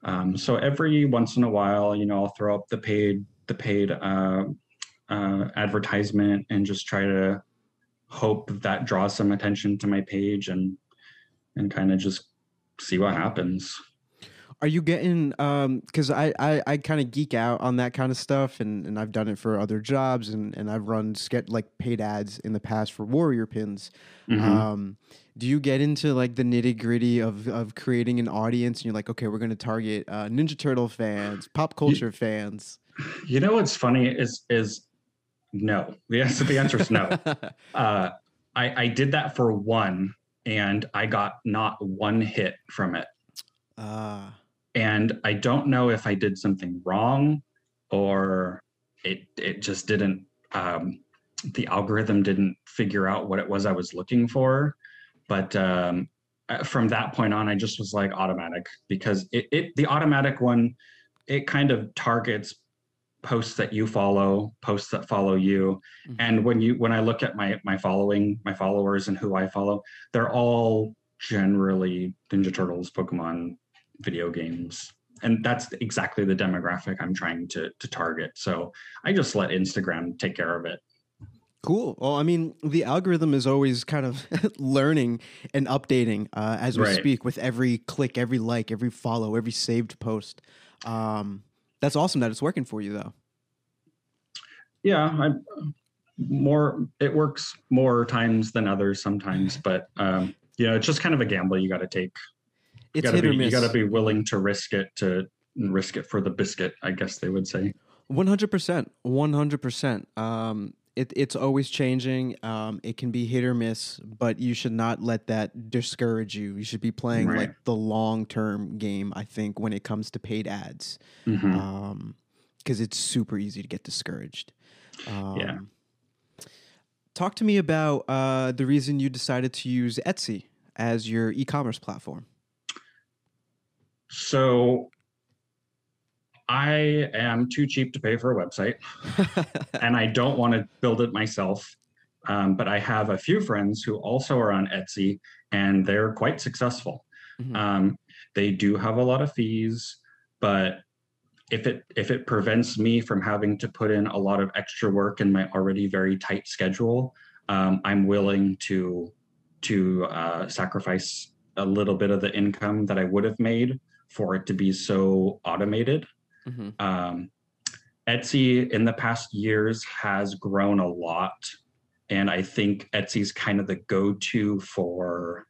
Um, so every once in a while, you know, I'll throw up the paid the paid uh, uh, advertisement and just try to hope that draws some attention to my page and and kind of just see what happens. Are you getting um because I I, I kind of geek out on that kind of stuff and, and I've done it for other jobs and, and I've run sketch like paid ads in the past for warrior pins. Mhm. Um do you get into like the nitty gritty of, of creating an audience and you're like, okay, we're gonna target uh, Ninja Turtle fans, pop culture fans? you know what's funny is is no. The answer the answer is no. Uh, I I did that for one, and I got not one hit from it. Ah, and I don't know if I did something wrong or it it just didn't um, the algorithm didn't figure out what it was I was looking for. But um, uh, from that point on, I just was like automatic because it, it the automatic one it kind of targets posts that you follow, posts that follow you, mhm. and when you when i look at my my following my followers and who i follow they're all generally ninja turtles pokemon video games. And that's exactly the demographic i'm trying to to target. So i just let instagram take care of it Cool. Well, I mean, the algorithm is always kind of learning and updating uh, as we Right. speak with every click, every like, every follow, every saved post. Um, that's awesome that it's working for you, though. yeah i more it works more times than others sometimes but um you know it's just kind of a gamble you got to take you It's got to hit be or you got to be willing to risk it to risk it for the biscuit i guess they would say One hundred percent, one hundred percent. Um, It, it's always changing. Um, it can be hit or miss, but you should not let that discourage you. You should be playing Right. like the long term game. I think when it comes to paid ads, Mhm. um, because it's super easy to get discouraged. Um, Yeah. Talk to me about uh, the reason you decided to use Etsy as your e-commerce platform. So I am too cheap to pay for a website and I don't want to build it myself. Um, but I have a few friends who also are on Etsy and they're quite successful. Mhm. Um, they do have a lot of fees, but if it if it prevents me from having to put in a lot of extra work in my already very tight schedule, um, I'm willing to to uh, sacrifice a little bit of the income that I would have made for it to be so automated. Mhm. Um, Etsy in the past years has grown a lot. And I think Etsy's kind of the go to for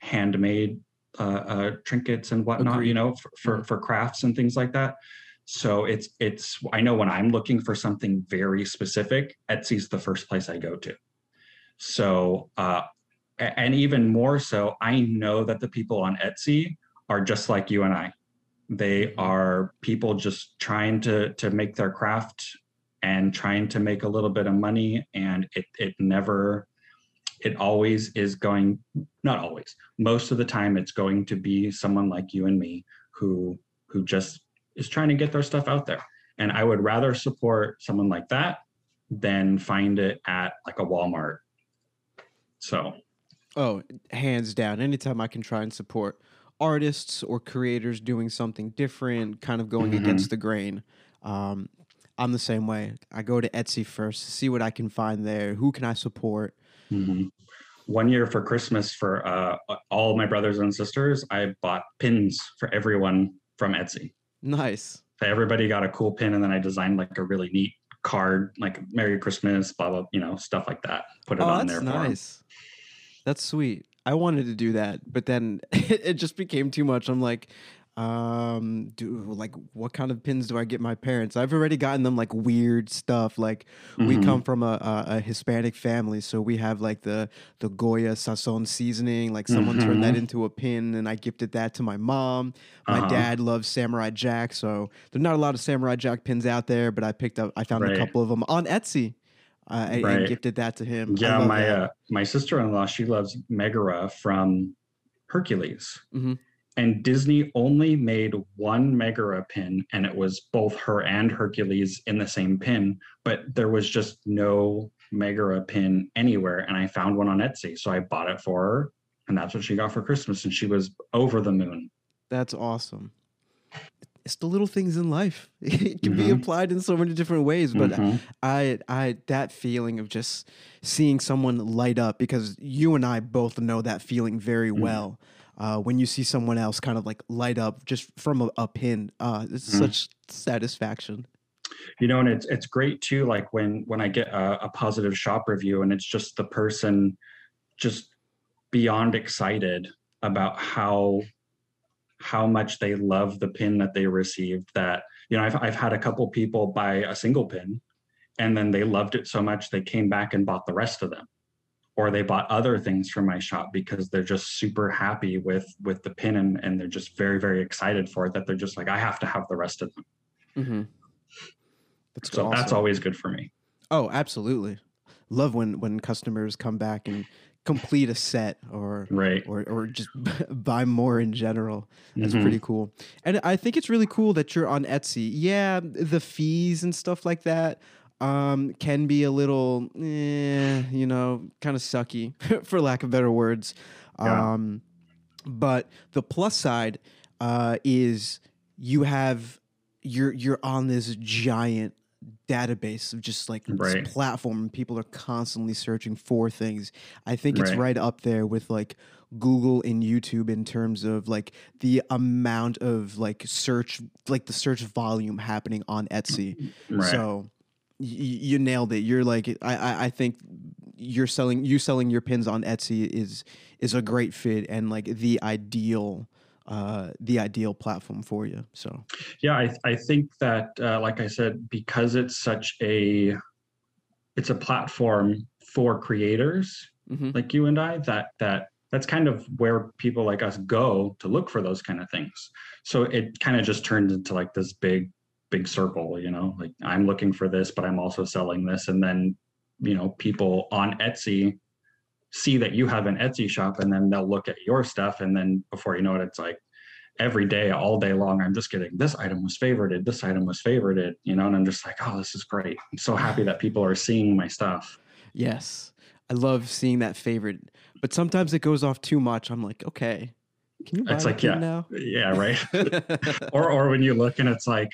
handmade uh, uh, trinkets and whatnot, Agreed. you know, for, for, for crafts and things like that. So it's, it's, I know when I'm looking for something very specific, Etsy's the first place I go to. So, uh, and even more so, I know that the people on Etsy are just like you and I they are people just trying to to make their craft and trying to make a little bit of money and it it never it always is going not always most of the time it's going to be someone like you and me who who just is trying to get their stuff out there and i would rather support someone like that than find it at like a walmart so Oh, hands down. Anytime I can try and support artists or creators doing something different, kind of going Mhm. against the grain, um, I'm the same way. I go to Etsy first to see what I can find there. Who can I support? Mhm. One year for Christmas for uh, all my brothers and sisters, I bought pins for everyone from Etsy. Nice. So everybody got a cool pin, and then I designed like a really neat card, like "Merry Christmas," blah blah, you know, stuff like that. Put it Oh, on that's there nice. That's sweet. I wanted to do that, but then it just became too much. I'm like, um, do like what kind of pins do I get my parents? I've already gotten them like weird stuff. Like we Mhm. come from a, a, a Hispanic family, so we have like the the Goya Sazon seasoning. Like someone turned that Mhm. into a pin, and I gifted that to my mom. My Uh-huh. dad loves Samurai Jack, so there's not a lot of Samurai Jack pins out there, but I picked up. I found a couple of them on Etsy. Uh, and- and gifted that to him. Yeah, my uh, my sister in law, she loves Megara from Hercules. Mhm. And Disney only made one Megara pin, and it was both her and Hercules in the same pin, but there was just no Megara pin anywhere. And I found one on Etsy. So I bought it for her, and that's what she got for Christmas. And she was over the moon. That's awesome. It's the little things in life. It can be Mhm. applied in so many different ways, but Mhm. I I that feeling of just seeing someone light up because you and I both know that feeling very Mhm. well. Uh, when you see someone else kind of like light up just from a, a pin, uh, it's Mhm. such satisfaction. you know and it's it's great too like when when i get a, a positive shop review and it's just the person just beyond excited about how how much they love the pin that they received that you know i've, I've had a couple people buy a single pin and then they loved it so much they came back and bought the rest of them or they bought other things from my shop because they're just super happy with with the pin and, and they're just very very excited for it that they're just like i have to have the rest of them Mm-hmm. That's so awesome. that's always good for me Oh, absolutely. Love when when customers come back and complete a set or right or or just buy more in general. That's Mhm. pretty cool. And I think it's really cool that you're on Etsy. Yeah, the fees and stuff like that um, can be a little, eh, you know, kind of sucky, for lack of better words. Yeah. Um, but the plus side uh, is you have you're you're on this giant database of just like this platform and people are constantly searching for things. I think it's Right. right up there with like google and youtube in terms of like the amount of like search like the search volume happening on etsy. Mm, mm, mm. Right so y- y- you nailed it. You're like I, I i think you're selling you selling your pins on etsy is is a great fit and like the ideal uh the ideal platform for you so yeah i, I think that uh, like i said because it's such a it's a platform for creators hmm like you and I that that that's kind of where people like us go to look for those kind of things. So it kind of just turned into like this big big circle, you know, like I'm looking for this but I'm also selling this and then you know people on Etsy see that you have an Etsy shop and then they'll look at your stuff and then before you know it it's like every day all day long I'm just getting this item was favorited, this item was favorited, you know, and I'm just like, "Oh, this is great. I'm so happy that people are seeing my stuff." Yes. I love seeing that favorite, but sometimes it goes off too much. I'm like, okay, can you buy It's like, yeah, now? yeah, right. or or when you look and it's like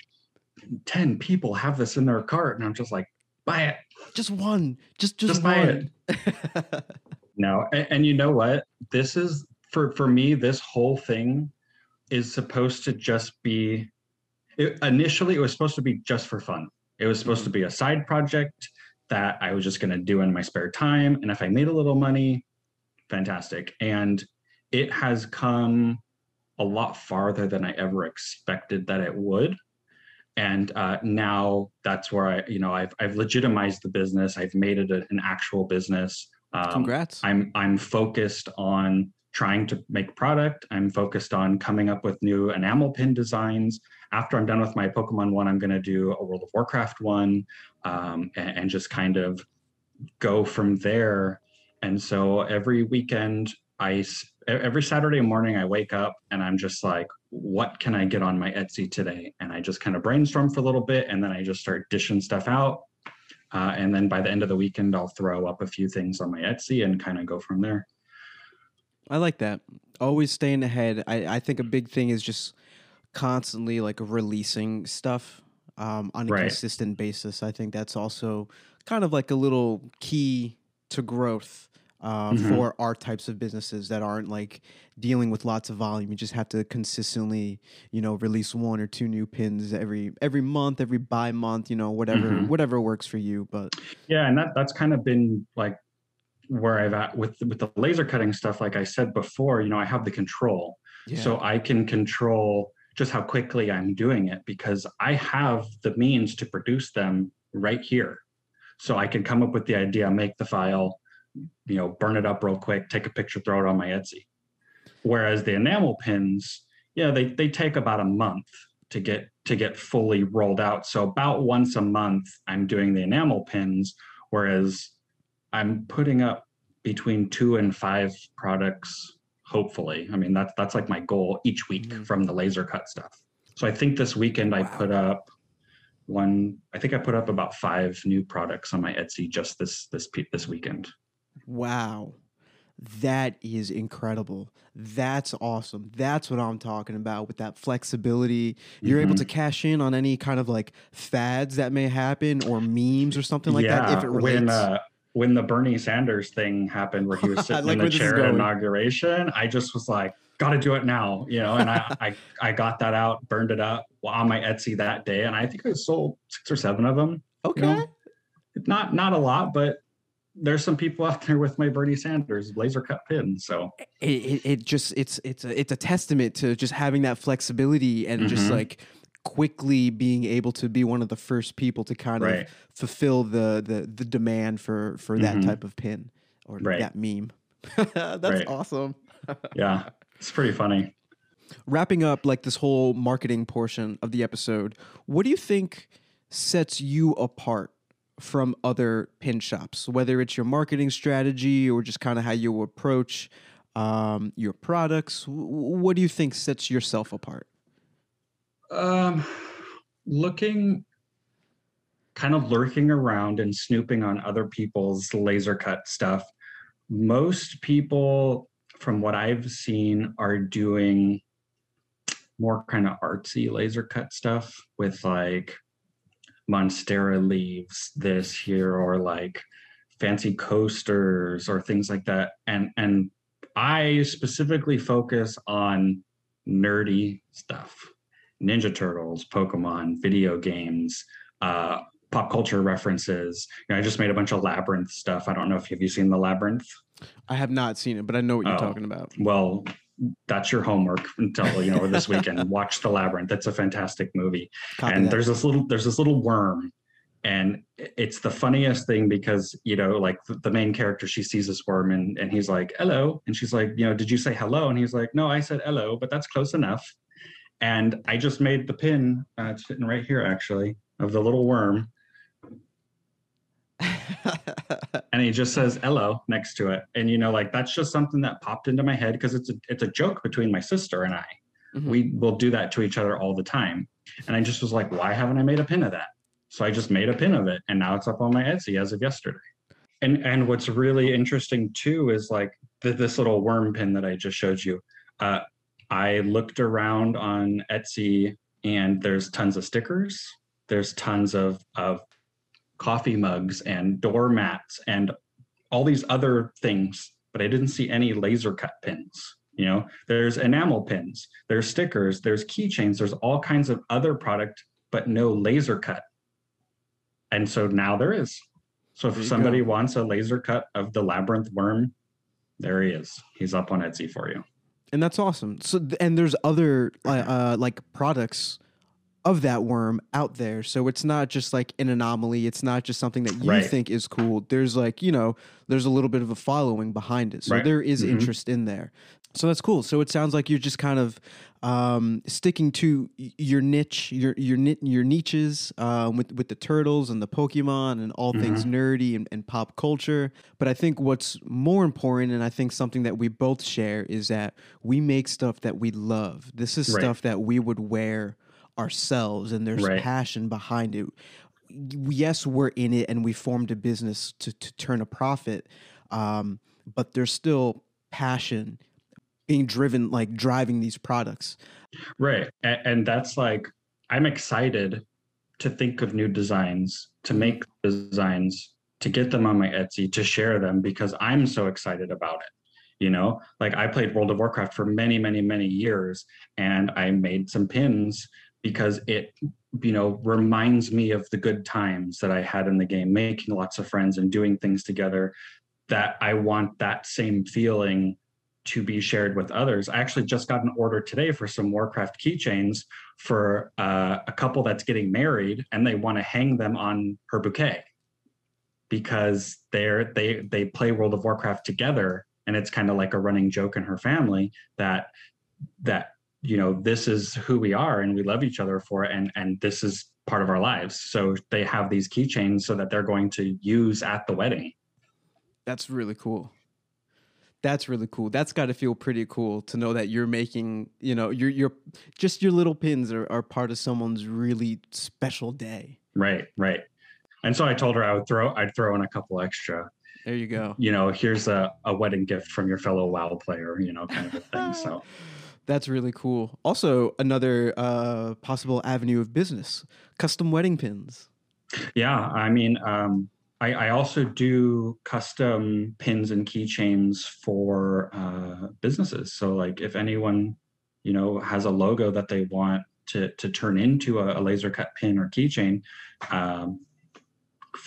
10 people have this in their cart and i'm just like buy it just one. Just just, Just buy one. no and, and you know what this is for for me this whole thing is supposed to just be it, initially it was supposed to be just for fun it was supposed to be a side project that i was just going to do in my spare time and if i made a little money fantastic and it has come a lot farther than i ever expected that it would and uh, now that's where I, you know, I've I've legitimized the business. I've made it a, an actual business. Um, Congrats. I'm I'm focused on trying to make product. I'm focused on coming up with new enamel pin designs. After I'm done with my Pokemon one, I'm going to do a World of Warcraft one, um, and, and just kind of go from there. And so every weekend, I every Saturday morning, I wake up and I'm just like, what can I get on my Etsy today? And I just kind of brainstorm for a little bit, and then I just start dishing stuff out. Uh, and then by the end of the weekend, I'll throw up a few things on my Etsy and kind of go from there. I like that. Always staying ahead. I, I think a big thing is just constantly like releasing stuff um, on a Right. consistent basis. I think that's also kind of like a little key to growth uh, Mhm. for our types of businesses that aren't like dealing with lots of volume. You just have to consistently, you know, release one or two new pins every every month, every bi month. You know, whatever Mhm. whatever works for you. But Yeah, and that that's kind of been like where I've at with with the laser cutting stuff. Like I said before, you know, I have the control. yeah, so i can control just how quickly i'm doing it because i have the means to produce them right here so i can come up with the idea make the file you know burn it up real quick take a picture throw it on my etsy. Whereas the enamel pins yeah they, they take about a month to get to get fully rolled out. So about once a month i'm doing the enamel pins whereas i'm putting up between two and five products hopefully. I mean that's that's like my goal each week Mhm. from the laser cut stuff. So i think this weekend i put up one i think i put up about five new products on my etsy just this this this weekend Wow. That is incredible. That's awesome. That's what I'm talking about with that flexibility. You're able Mhm. to cash in on any kind of like fads that may happen or memes or something like that if it relates. when uh when the bernie sanders thing happened where he was sitting like in the chair at inauguration i just was like gotta do it now you know and I, I i got that out burned it up on my etsy that day and i think i sold six or seven of them okay. you know, not not a lot, but there's some people out there with my Bernie Sanders laser cut pin. So It, it, it just it's it's a it's a testament to just having that flexibility and just Mhm. like quickly being able to be one of the first people to kind Right. of fulfill the the the demand for for that Mhm. type of pin or Right. that meme. That's Right. awesome. yeah, it's pretty funny. wrapping up like this whole marketing portion of the episode, what do you think sets you apart from other pin shops? Whether it's your marketing strategy or just kind of how you approach um, your products, what do you think sets yourself apart? Um, looking, kind of lurking around and snooping on other people's laser cut stuff. Most people, from what I've seen, are doing more kind of artsy laser cut stuff with like monstera leaves this here or like fancy coasters or things like that. And and i specifically focus on nerdy stuff. Ninja turtles pokemon video games uh pop culture references. You know, i just made a bunch of labyrinth stuff. I don't know if have you seen the labyrinth? I have not seen it, but I know what you're Oh. talking about. well that's your homework until you know this weekend. Watch the labyrinth. It's a fantastic movie. Copy and that. there's this little there's this little worm and it's the funniest thing because you know like the main character she sees this worm and, and he's like hello. And she's like you know did you say hello? And he's like no i said hello but that's close enough. And i just made the pin uh, it's sitting right here actually of the little worm and he just says hello next to it. And you know like that's just something that popped into my head because it's a it's a joke between my sister and i. Mm-hmm. we will do that to each other all the time. And i just was like why haven't i made a pin of that? So i just made a pin of it and now it's up on my etsy as of yesterday. And and what's really interesting too is like the, this little worm pin that i just showed you uh, i looked around on etsy and there's tons of stickers. There's tons of of coffee mugs and doormats and all these other things, but I didn't see any laser cut pins. You know, there's enamel pins, there's stickers, there's keychains, there's all kinds of other product, but no laser cut. And so now there is. So if somebody wants a laser cut of the labyrinth worm, there he is. He's up on Etsy for you. And that's awesome. So and there's other uh, uh like products of that worm out there. So it's not just like an anomaly. It's not just something that you right. think is cool. There's like, you know, there's a little bit of a following behind it. So right. there is mm-hmm. interest in there. So that's cool. So it sounds like you're just kind of um, sticking to your niche, your your your niches um, with with the turtles and the Pokemon and all mm-hmm. things nerdy and, and pop culture. But I think what's more important, and I think something that we both share, is that we make stuff that we love. This is right. stuff that we would wear ourselves and there's right. passion behind it. Yes we're in it and we formed a business to, to turn a profit um, but there's still passion being driven like driving these products. Right and, and that's like i'm excited to think of new designs to make designs to get them on my etsy to share them because i'm so excited about it you know? Like i played world of warcraft for many many many years and i made some pins because it you know reminds me of the good times that I had in the game, making lots of friends and doing things together. That I want that same feeling to be shared with others. I actually just got an order today for some Warcraft keychains for uh, a couple that's getting married, and they want to hang them on her bouquet because they're they they play World of Warcraft together, and it's kind of like a running joke in her family that that you know this is who we are and we love each other for it and and this is part of our lives. So they have these keychains so that they're going to use at the wedding. That's really cool. That's really cool. That's got to feel pretty cool to know that you're making you know you're you're just your little pins are, are part of someone's really special day. Right right. And so i told her i would throw i'd throw in a couple extra. There you go. You know here's a, a wedding gift from your fellow wow player you know kind of a thing so That's really cool. Also, another uh, possible avenue of business: custom wedding pins. Yeah, I mean, um, I, I, also do custom pins and keychains for uh, businesses. So, like, if anyone, you know, has a logo that they want to to turn into a, a laser cut pin or keychain, um,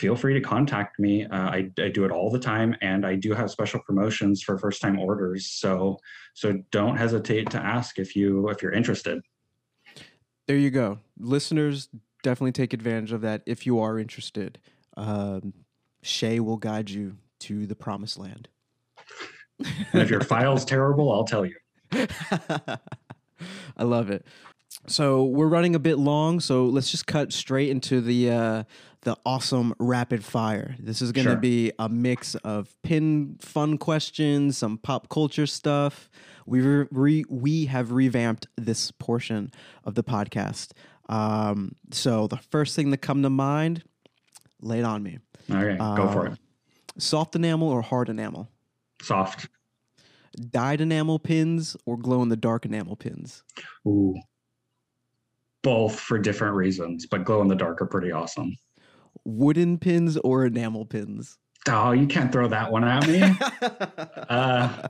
feel free to contact me. Uh, I, I, do it all the time, and I do have special promotions for first time orders. So so don't hesitate to ask if you if you're interested. There you go, listeners. Definitely take advantage of that if you are interested. Um, Shay will guide you to the promised land. and if your file's terrible, I'll tell you. I love it. So we're running a bit long, so let's just cut straight into the uh, the awesome rapid fire. This is going to sure. be a mix of pin fun questions, some pop culture stuff. We re- we have revamped this portion of the podcast. Um, so the first thing that come to mind, lay it on me. All right, go for it. Um, soft enamel or hard enamel? Soft. Dyed enamel pins or glow in the dark enamel pins? Ooh. Both for different reasons, but glow in the dark are pretty awesome wooden pins or enamel pins? Oh, you can't throw that one at me. uh,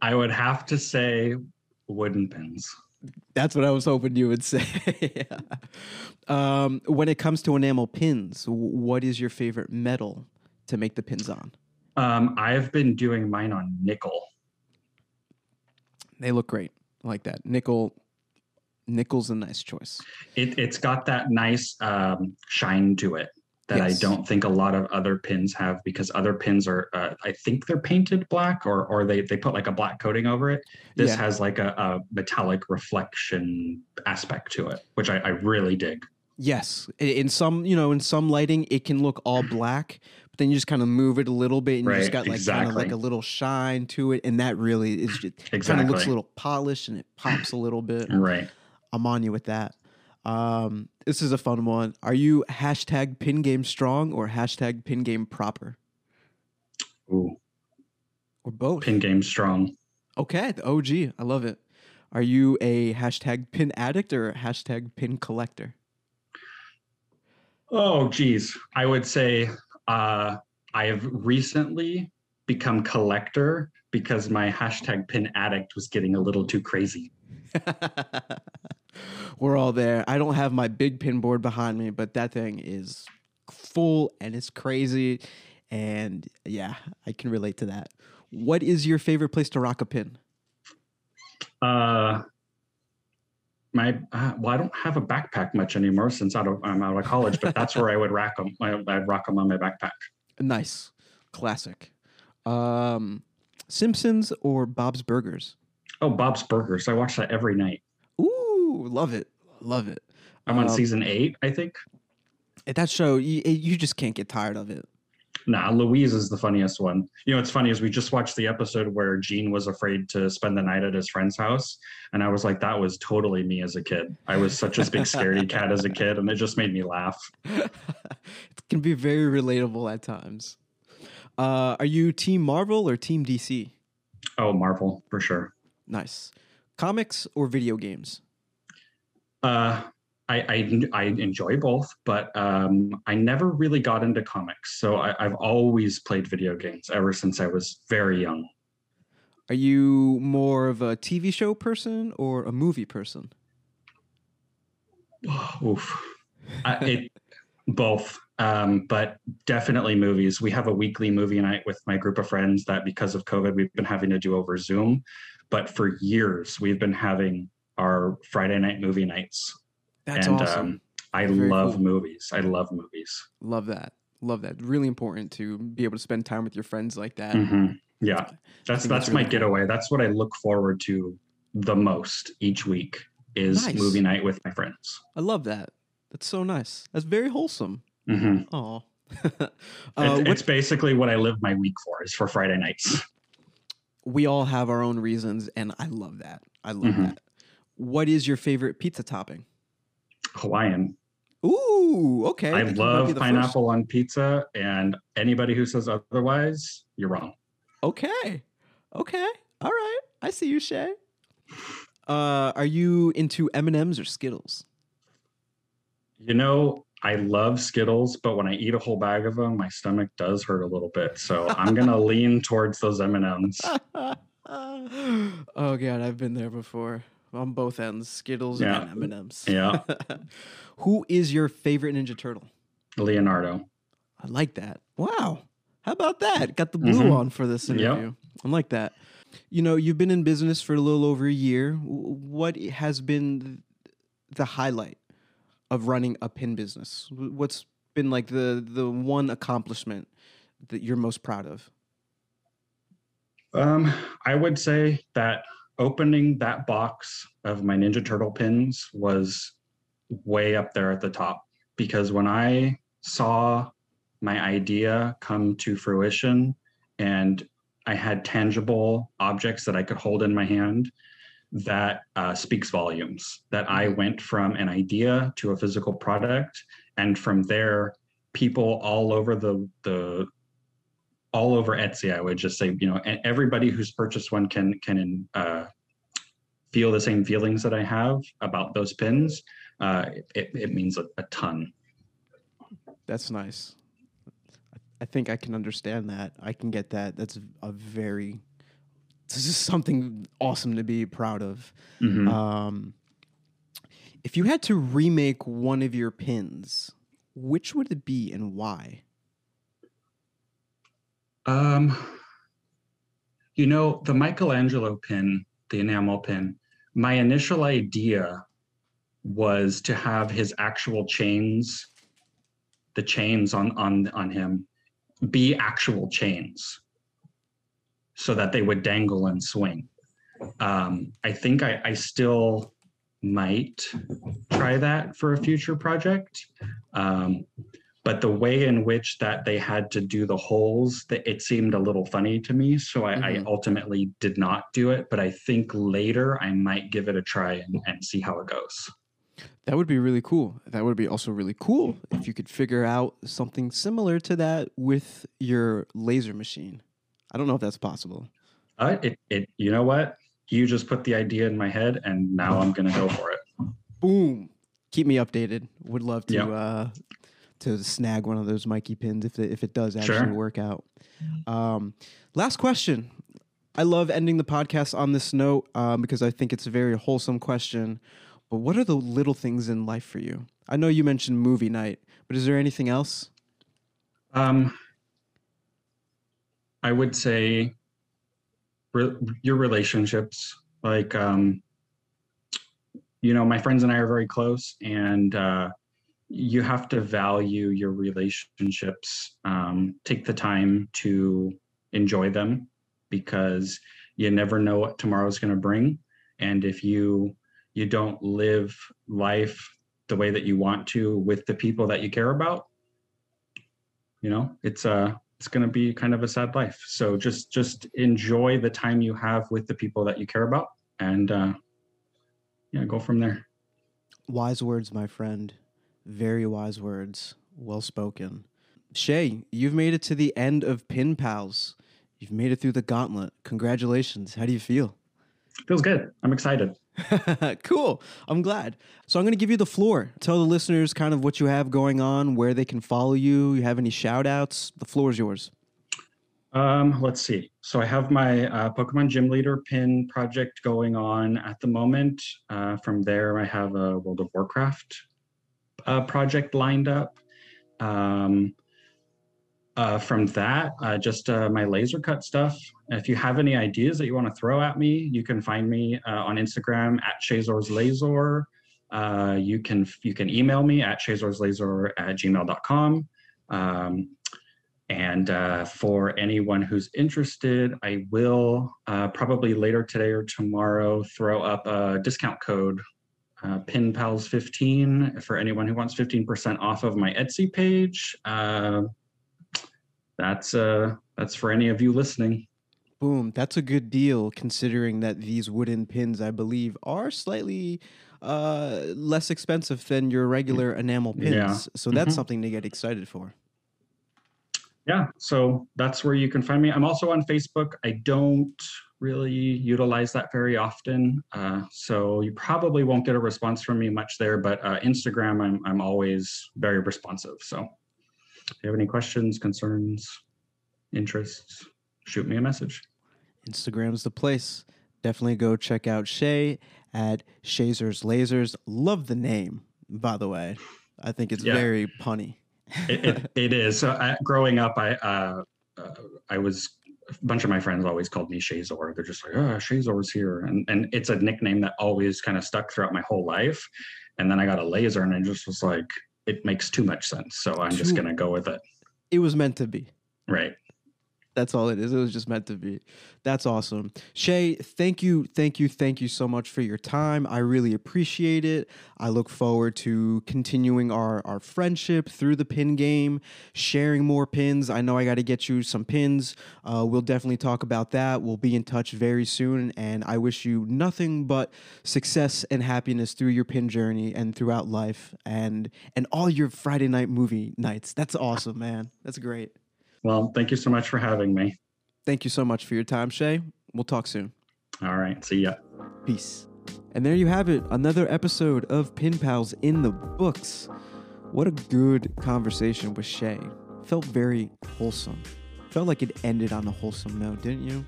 I would have to say wooden pins. That's what I was hoping you would say. um, when it comes to enamel pins, what is your favorite metal to make the pins on? Um, I've been doing mine on nickel. They look great. I like that. Nickel Nickel's a nice choice. It, it's got that nice um, shine to it that Yes. I don't think a lot of other pins have because other pins are, uh, I think they're painted black or or they they put like a black coating over it. This Yeah. has like a, a metallic reflection aspect to it, which I, I really dig. Yes, in some you know in some lighting it can look all black, but then you just kind of move it a little bit and you just got like kind of like a little shine to it, and that really is just kind of Exactly. looks a little polished and it pops a little bit. Right. I'm on you with that. Um, this is a fun one. Are you hashtag pin game strong or hashtag pin game proper Ooh, or both? pin game strong. Okay, the OG. I love it. Are you a hashtag pin addict or a hashtag pin collector? Oh, geez. I would say uh, I have recently become collector because my hashtag pin addict was getting a little too crazy. We're all there. I don't have my big pin board behind me, but that thing is full and it's crazy. And yeah, I can relate to that. What is your favorite place to rock a pin? Uh, my uh, well, I don't have a backpack much anymore since out of, I'm out of college, but that's where I would rack them. I, I'd rock them on my backpack. Nice. Classic. Um, Simpsons or Bob's Burgers? Oh, Bob's Burgers. I watch that every night. Ooh, love it. Love it. I'm on Um, season eight, I think. At That show, you, you just can't get tired of it. Nah, Louise is the funniest one. You know, what's funny is we just watched the episode where Gene was afraid to spend the night at his friend's house. And I was like, that was totally me as a kid. I was such a big scaredy cat as a kid, and it just made me laugh. it can be very relatable at times. Uh, are you Team Marvel or Team DC? Oh, Marvel, for sure. Nice. Comics or video games? Uh, I, I, I enjoy both, but um, I never really got into comics. So I, I've always played video games ever since I was very young. Are you more of a TV show person or a movie person? Oof. I, it, both, um, but definitely movies. We have a weekly movie night with my group of friends that because of COVID, we've been having to do over Zoom. But for years, we've been having our Friday night movie nights. That's and awesome. um, I Very love cool. movies. I love movies. Love that. Love that. Really important to be able to spend time with your friends like that. Mhm. Yeah, that's that's, that's my really cool. getaway. That's what I look forward to the most each week is Nice. movie night with my friends. I love that. That's so nice. That's very wholesome. hmm Oh. Uh, it's basically what I live my week for is for Friday nights. we all have our own reasons, and I love that. I love Mhm. that. What is your favorite pizza topping? Hawaiian. Ooh, okay. I think you might be love the first. pineapple on pizza, and anybody who says otherwise, you're wrong. Okay. Okay. All right. I see you, Shay. Uh, are you into M and M's or Skittles? You know, I love Skittles, but when I eat a whole bag of them, my stomach does hurt a little bit. So I'm gonna lean towards those M and M's. oh god, I've been there before on both ends, Skittles Yeah. and M and M's. Yeah. Who is your favorite Ninja Turtle? Leonardo. I like that. Wow. How about that? Got the blue Mhm. on for this Yep. interview. I like that. You know, you've been in business for a little over a year. What has been the highlight of running a pin business? What's been like the the one accomplishment that you're most proud of? Um, I would say that opening that box of my Ninja Turtle pins was way up there at the top because when I saw my idea come to fruition and I had tangible objects that I could hold in my hand, that uh, speaks volumes. That I went from an idea to a physical product, and from there, people all over the the all over Etsy, I would just say, you know, everybody who's purchased one can can uh, feel the same feelings that I have about those pins. Uh, it, it means a, a ton. That's nice. I think I can understand that. I can get that. That's a very this is something awesome to be proud of. Mhm. Um, if you had to remake one of your pins, which would it be and why? Um, you know, the Michelangelo pin, the enamel pin, my initial idea was to have his actual chains, the chains on on on him, be actual chains, so that they would dangle and swing. Um, I think I, I still might try that for a future project. Um, but the way in which that they had to do the holes that it seemed a little funny to me so I, Mhm. I ultimately did not do it but i think later i might give it a try and, and see how it goes That would be really cool. That would be also really cool if you could figure out something similar to that with your laser machine. I don't know if that's possible. uh, it, it you know what you just put the idea in my head and now i'm gonna go for it Boom. Keep me updated. Would love to Yep. uh to snag one of those Mikey pins if it, if it does actually Sure. work out. Um, last question. I love ending the podcast on this note um, because I think it's a very wholesome question. But what are the little things in life for you? I know you mentioned movie night, but is there anything else? Um, I would say re- your relationships, like, um, you know, my friends and I are very close, and uh, you have to value your relationships. Um, take the time to enjoy them because you never know what tomorrow's going to bring, and if you you don't live life the way that you want to with the people that you care about you know it's uh it's going to be kind of a sad life so just just enjoy the time you have with the people that you care about and uh yeah go from there Wise words, my friend. Very wise words. Well spoken. Shay, you've made it to the end of Pin Pals. You've made it through the gauntlet. Congratulations. How do you feel? feels good i'm excited cool. I'm glad. So I'm going to give you the floor. Tell the listeners kind of what you have going on, where they can follow you. You have any shout outs? The floor is yours. um let's see so i have my uh, pokemon gym leader pin project going on at the moment uh, from there i have a world of warcraft uh, project lined up um uh, from that, uh, just uh, my laser cut stuff. If you have any ideas that you want to throw at me, you can find me uh, on Instagram at Shazor's Laser. Uh, you can you can email me at shazorslaser at gmail.com. Um, and uh, for anyone who's interested, I will uh, probably later today or tomorrow throw up a discount code, uh, PinPals15, for anyone who wants 15% off of my Etsy page. Uh, that's uh that's for any of you listening. Boom. That's a good deal considering that these wooden pins, I believe, are slightly uh, less expensive than your regular enamel pins. Yeah. So that's Mhm. something to get excited for. Yeah, so that's where you can find me. I'm also on Facebook. I don't really utilize that very often, uh, so you probably won't get a response from me much there. But uh, Instagram, I'm I'm always very responsive. So if you have any questions, concerns, interests, shoot me a message. Instagram's the place. Definitely go check out Shay at Shazor's Lasers. Love the name, by the way. I think it's Yeah. very punny. it, it, it is. So I, growing up, I uh, uh, I was a bunch of my friends always called me Shazor. They're just like, oh, Shazor's here, and and it's a nickname that always kind of stuck throughout my whole life. And then I got a laser, and I just was like, it makes too much sense. So I'm just gonna go with it. it was meant to be. Right. That's all it is. It was just meant to be. That's awesome. Shay, thank you, thank you, thank you so much for your time. I really appreciate it. I look forward to continuing our, our friendship through the pin game, sharing more pins. I know I got to get you some pins. Uh, we'll definitely talk about that. We'll be in touch very soon. And I wish you nothing but success and happiness through your pin journey and throughout life and and all your Friday night movie nights. That's awesome, man. That's great. Well, thank you so much for having me. Thank you so much for your time, Shay. We'll talk soon. All right. See ya. Peace. And there you have it, another episode of Pin Pals in the books. What a good conversation with Shay. Felt very wholesome. Felt like it ended on a wholesome note, didn't you?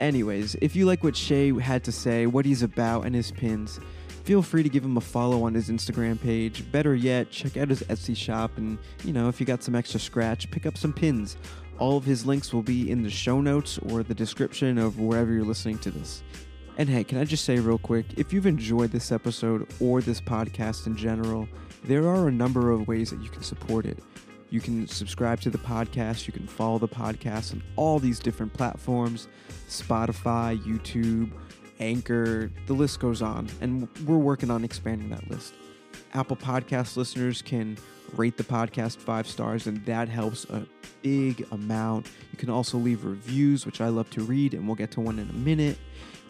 Anyways, if you like what Shay had to say, what he's about, and his pins, feel free to give him a follow on his Instagram page. Better yet, check out his Etsy shop and, you know, if you got some extra scratch, pick up some pins. All of his links will be in the show notes or the description of wherever you're listening to this. And hey, can I just say real quick if you've enjoyed this episode or this podcast in general, there are a number of ways that you can support it. You can subscribe to the podcast, you can follow the podcast on all these different platforms Spotify, YouTube, Anchor, the list goes on. And we're working on expanding that list. Apple Podcast listeners can rate the podcast five stars, and that helps a big amount. You can also leave reviews, which I love to read, and we'll get to one in a minute.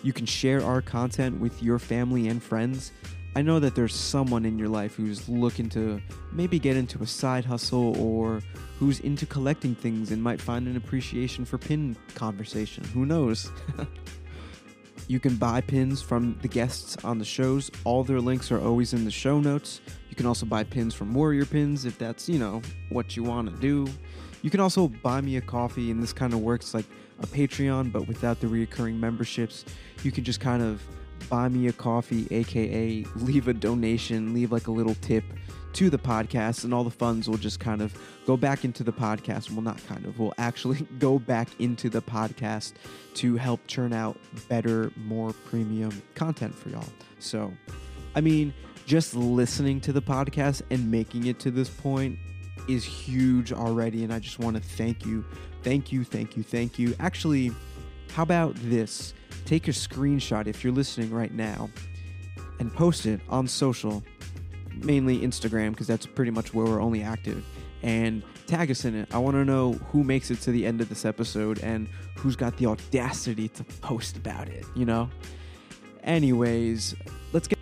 You can share our content with your family and friends. I know that there's someone in your life who's looking to maybe get into a side hustle or who's into collecting things and might find an appreciation for pin conversation. Who knows? you can buy pins from the guests on the shows. All their links are always in the show notes. You can also buy pins from Warrior Pins if that's, you know, what you want to do. You can also buy me a coffee, and this kind of works like a Patreon, but without the reoccurring memberships. You can just kind of buy me a coffee, aka leave a donation, leave like a little tip to the podcast, and all the funds will just kind of go back into the podcast. Well, not kind of, We'll actually go back into the podcast to help churn out better, more premium content for y'all. So, I mean, just listening to the podcast and making it to this point is huge already. And I just want to thank you. Thank you, thank you, thank you. Actually, how about this? Take a screenshot if you're listening right now and post it on social, mainly Instagram, because that's pretty much where we're only active. And tag us in it. I want to know who makes it to the end of this episode and who's got the audacity to post about it, you know? Anyways, let's get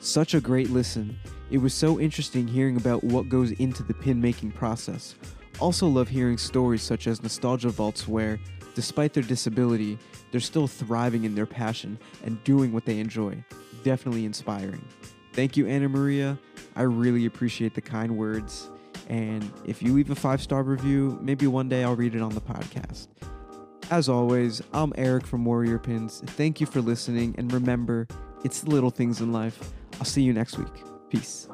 such a great listen. It was so interesting hearing about what goes into the pin making process. Also, love hearing stories such as Nostalgia Vaults, where, despite their disability, they're still thriving in their passion and doing what they enjoy. Definitely inspiring. Thank you, Anna Maria. I really appreciate the kind words. And if you leave a five star review, maybe one day I'll read it on the podcast. As always, I'm Eric from Warrior Pins. Thank you for listening, and remember, it's the little things in life. I'll see you next week. Peace.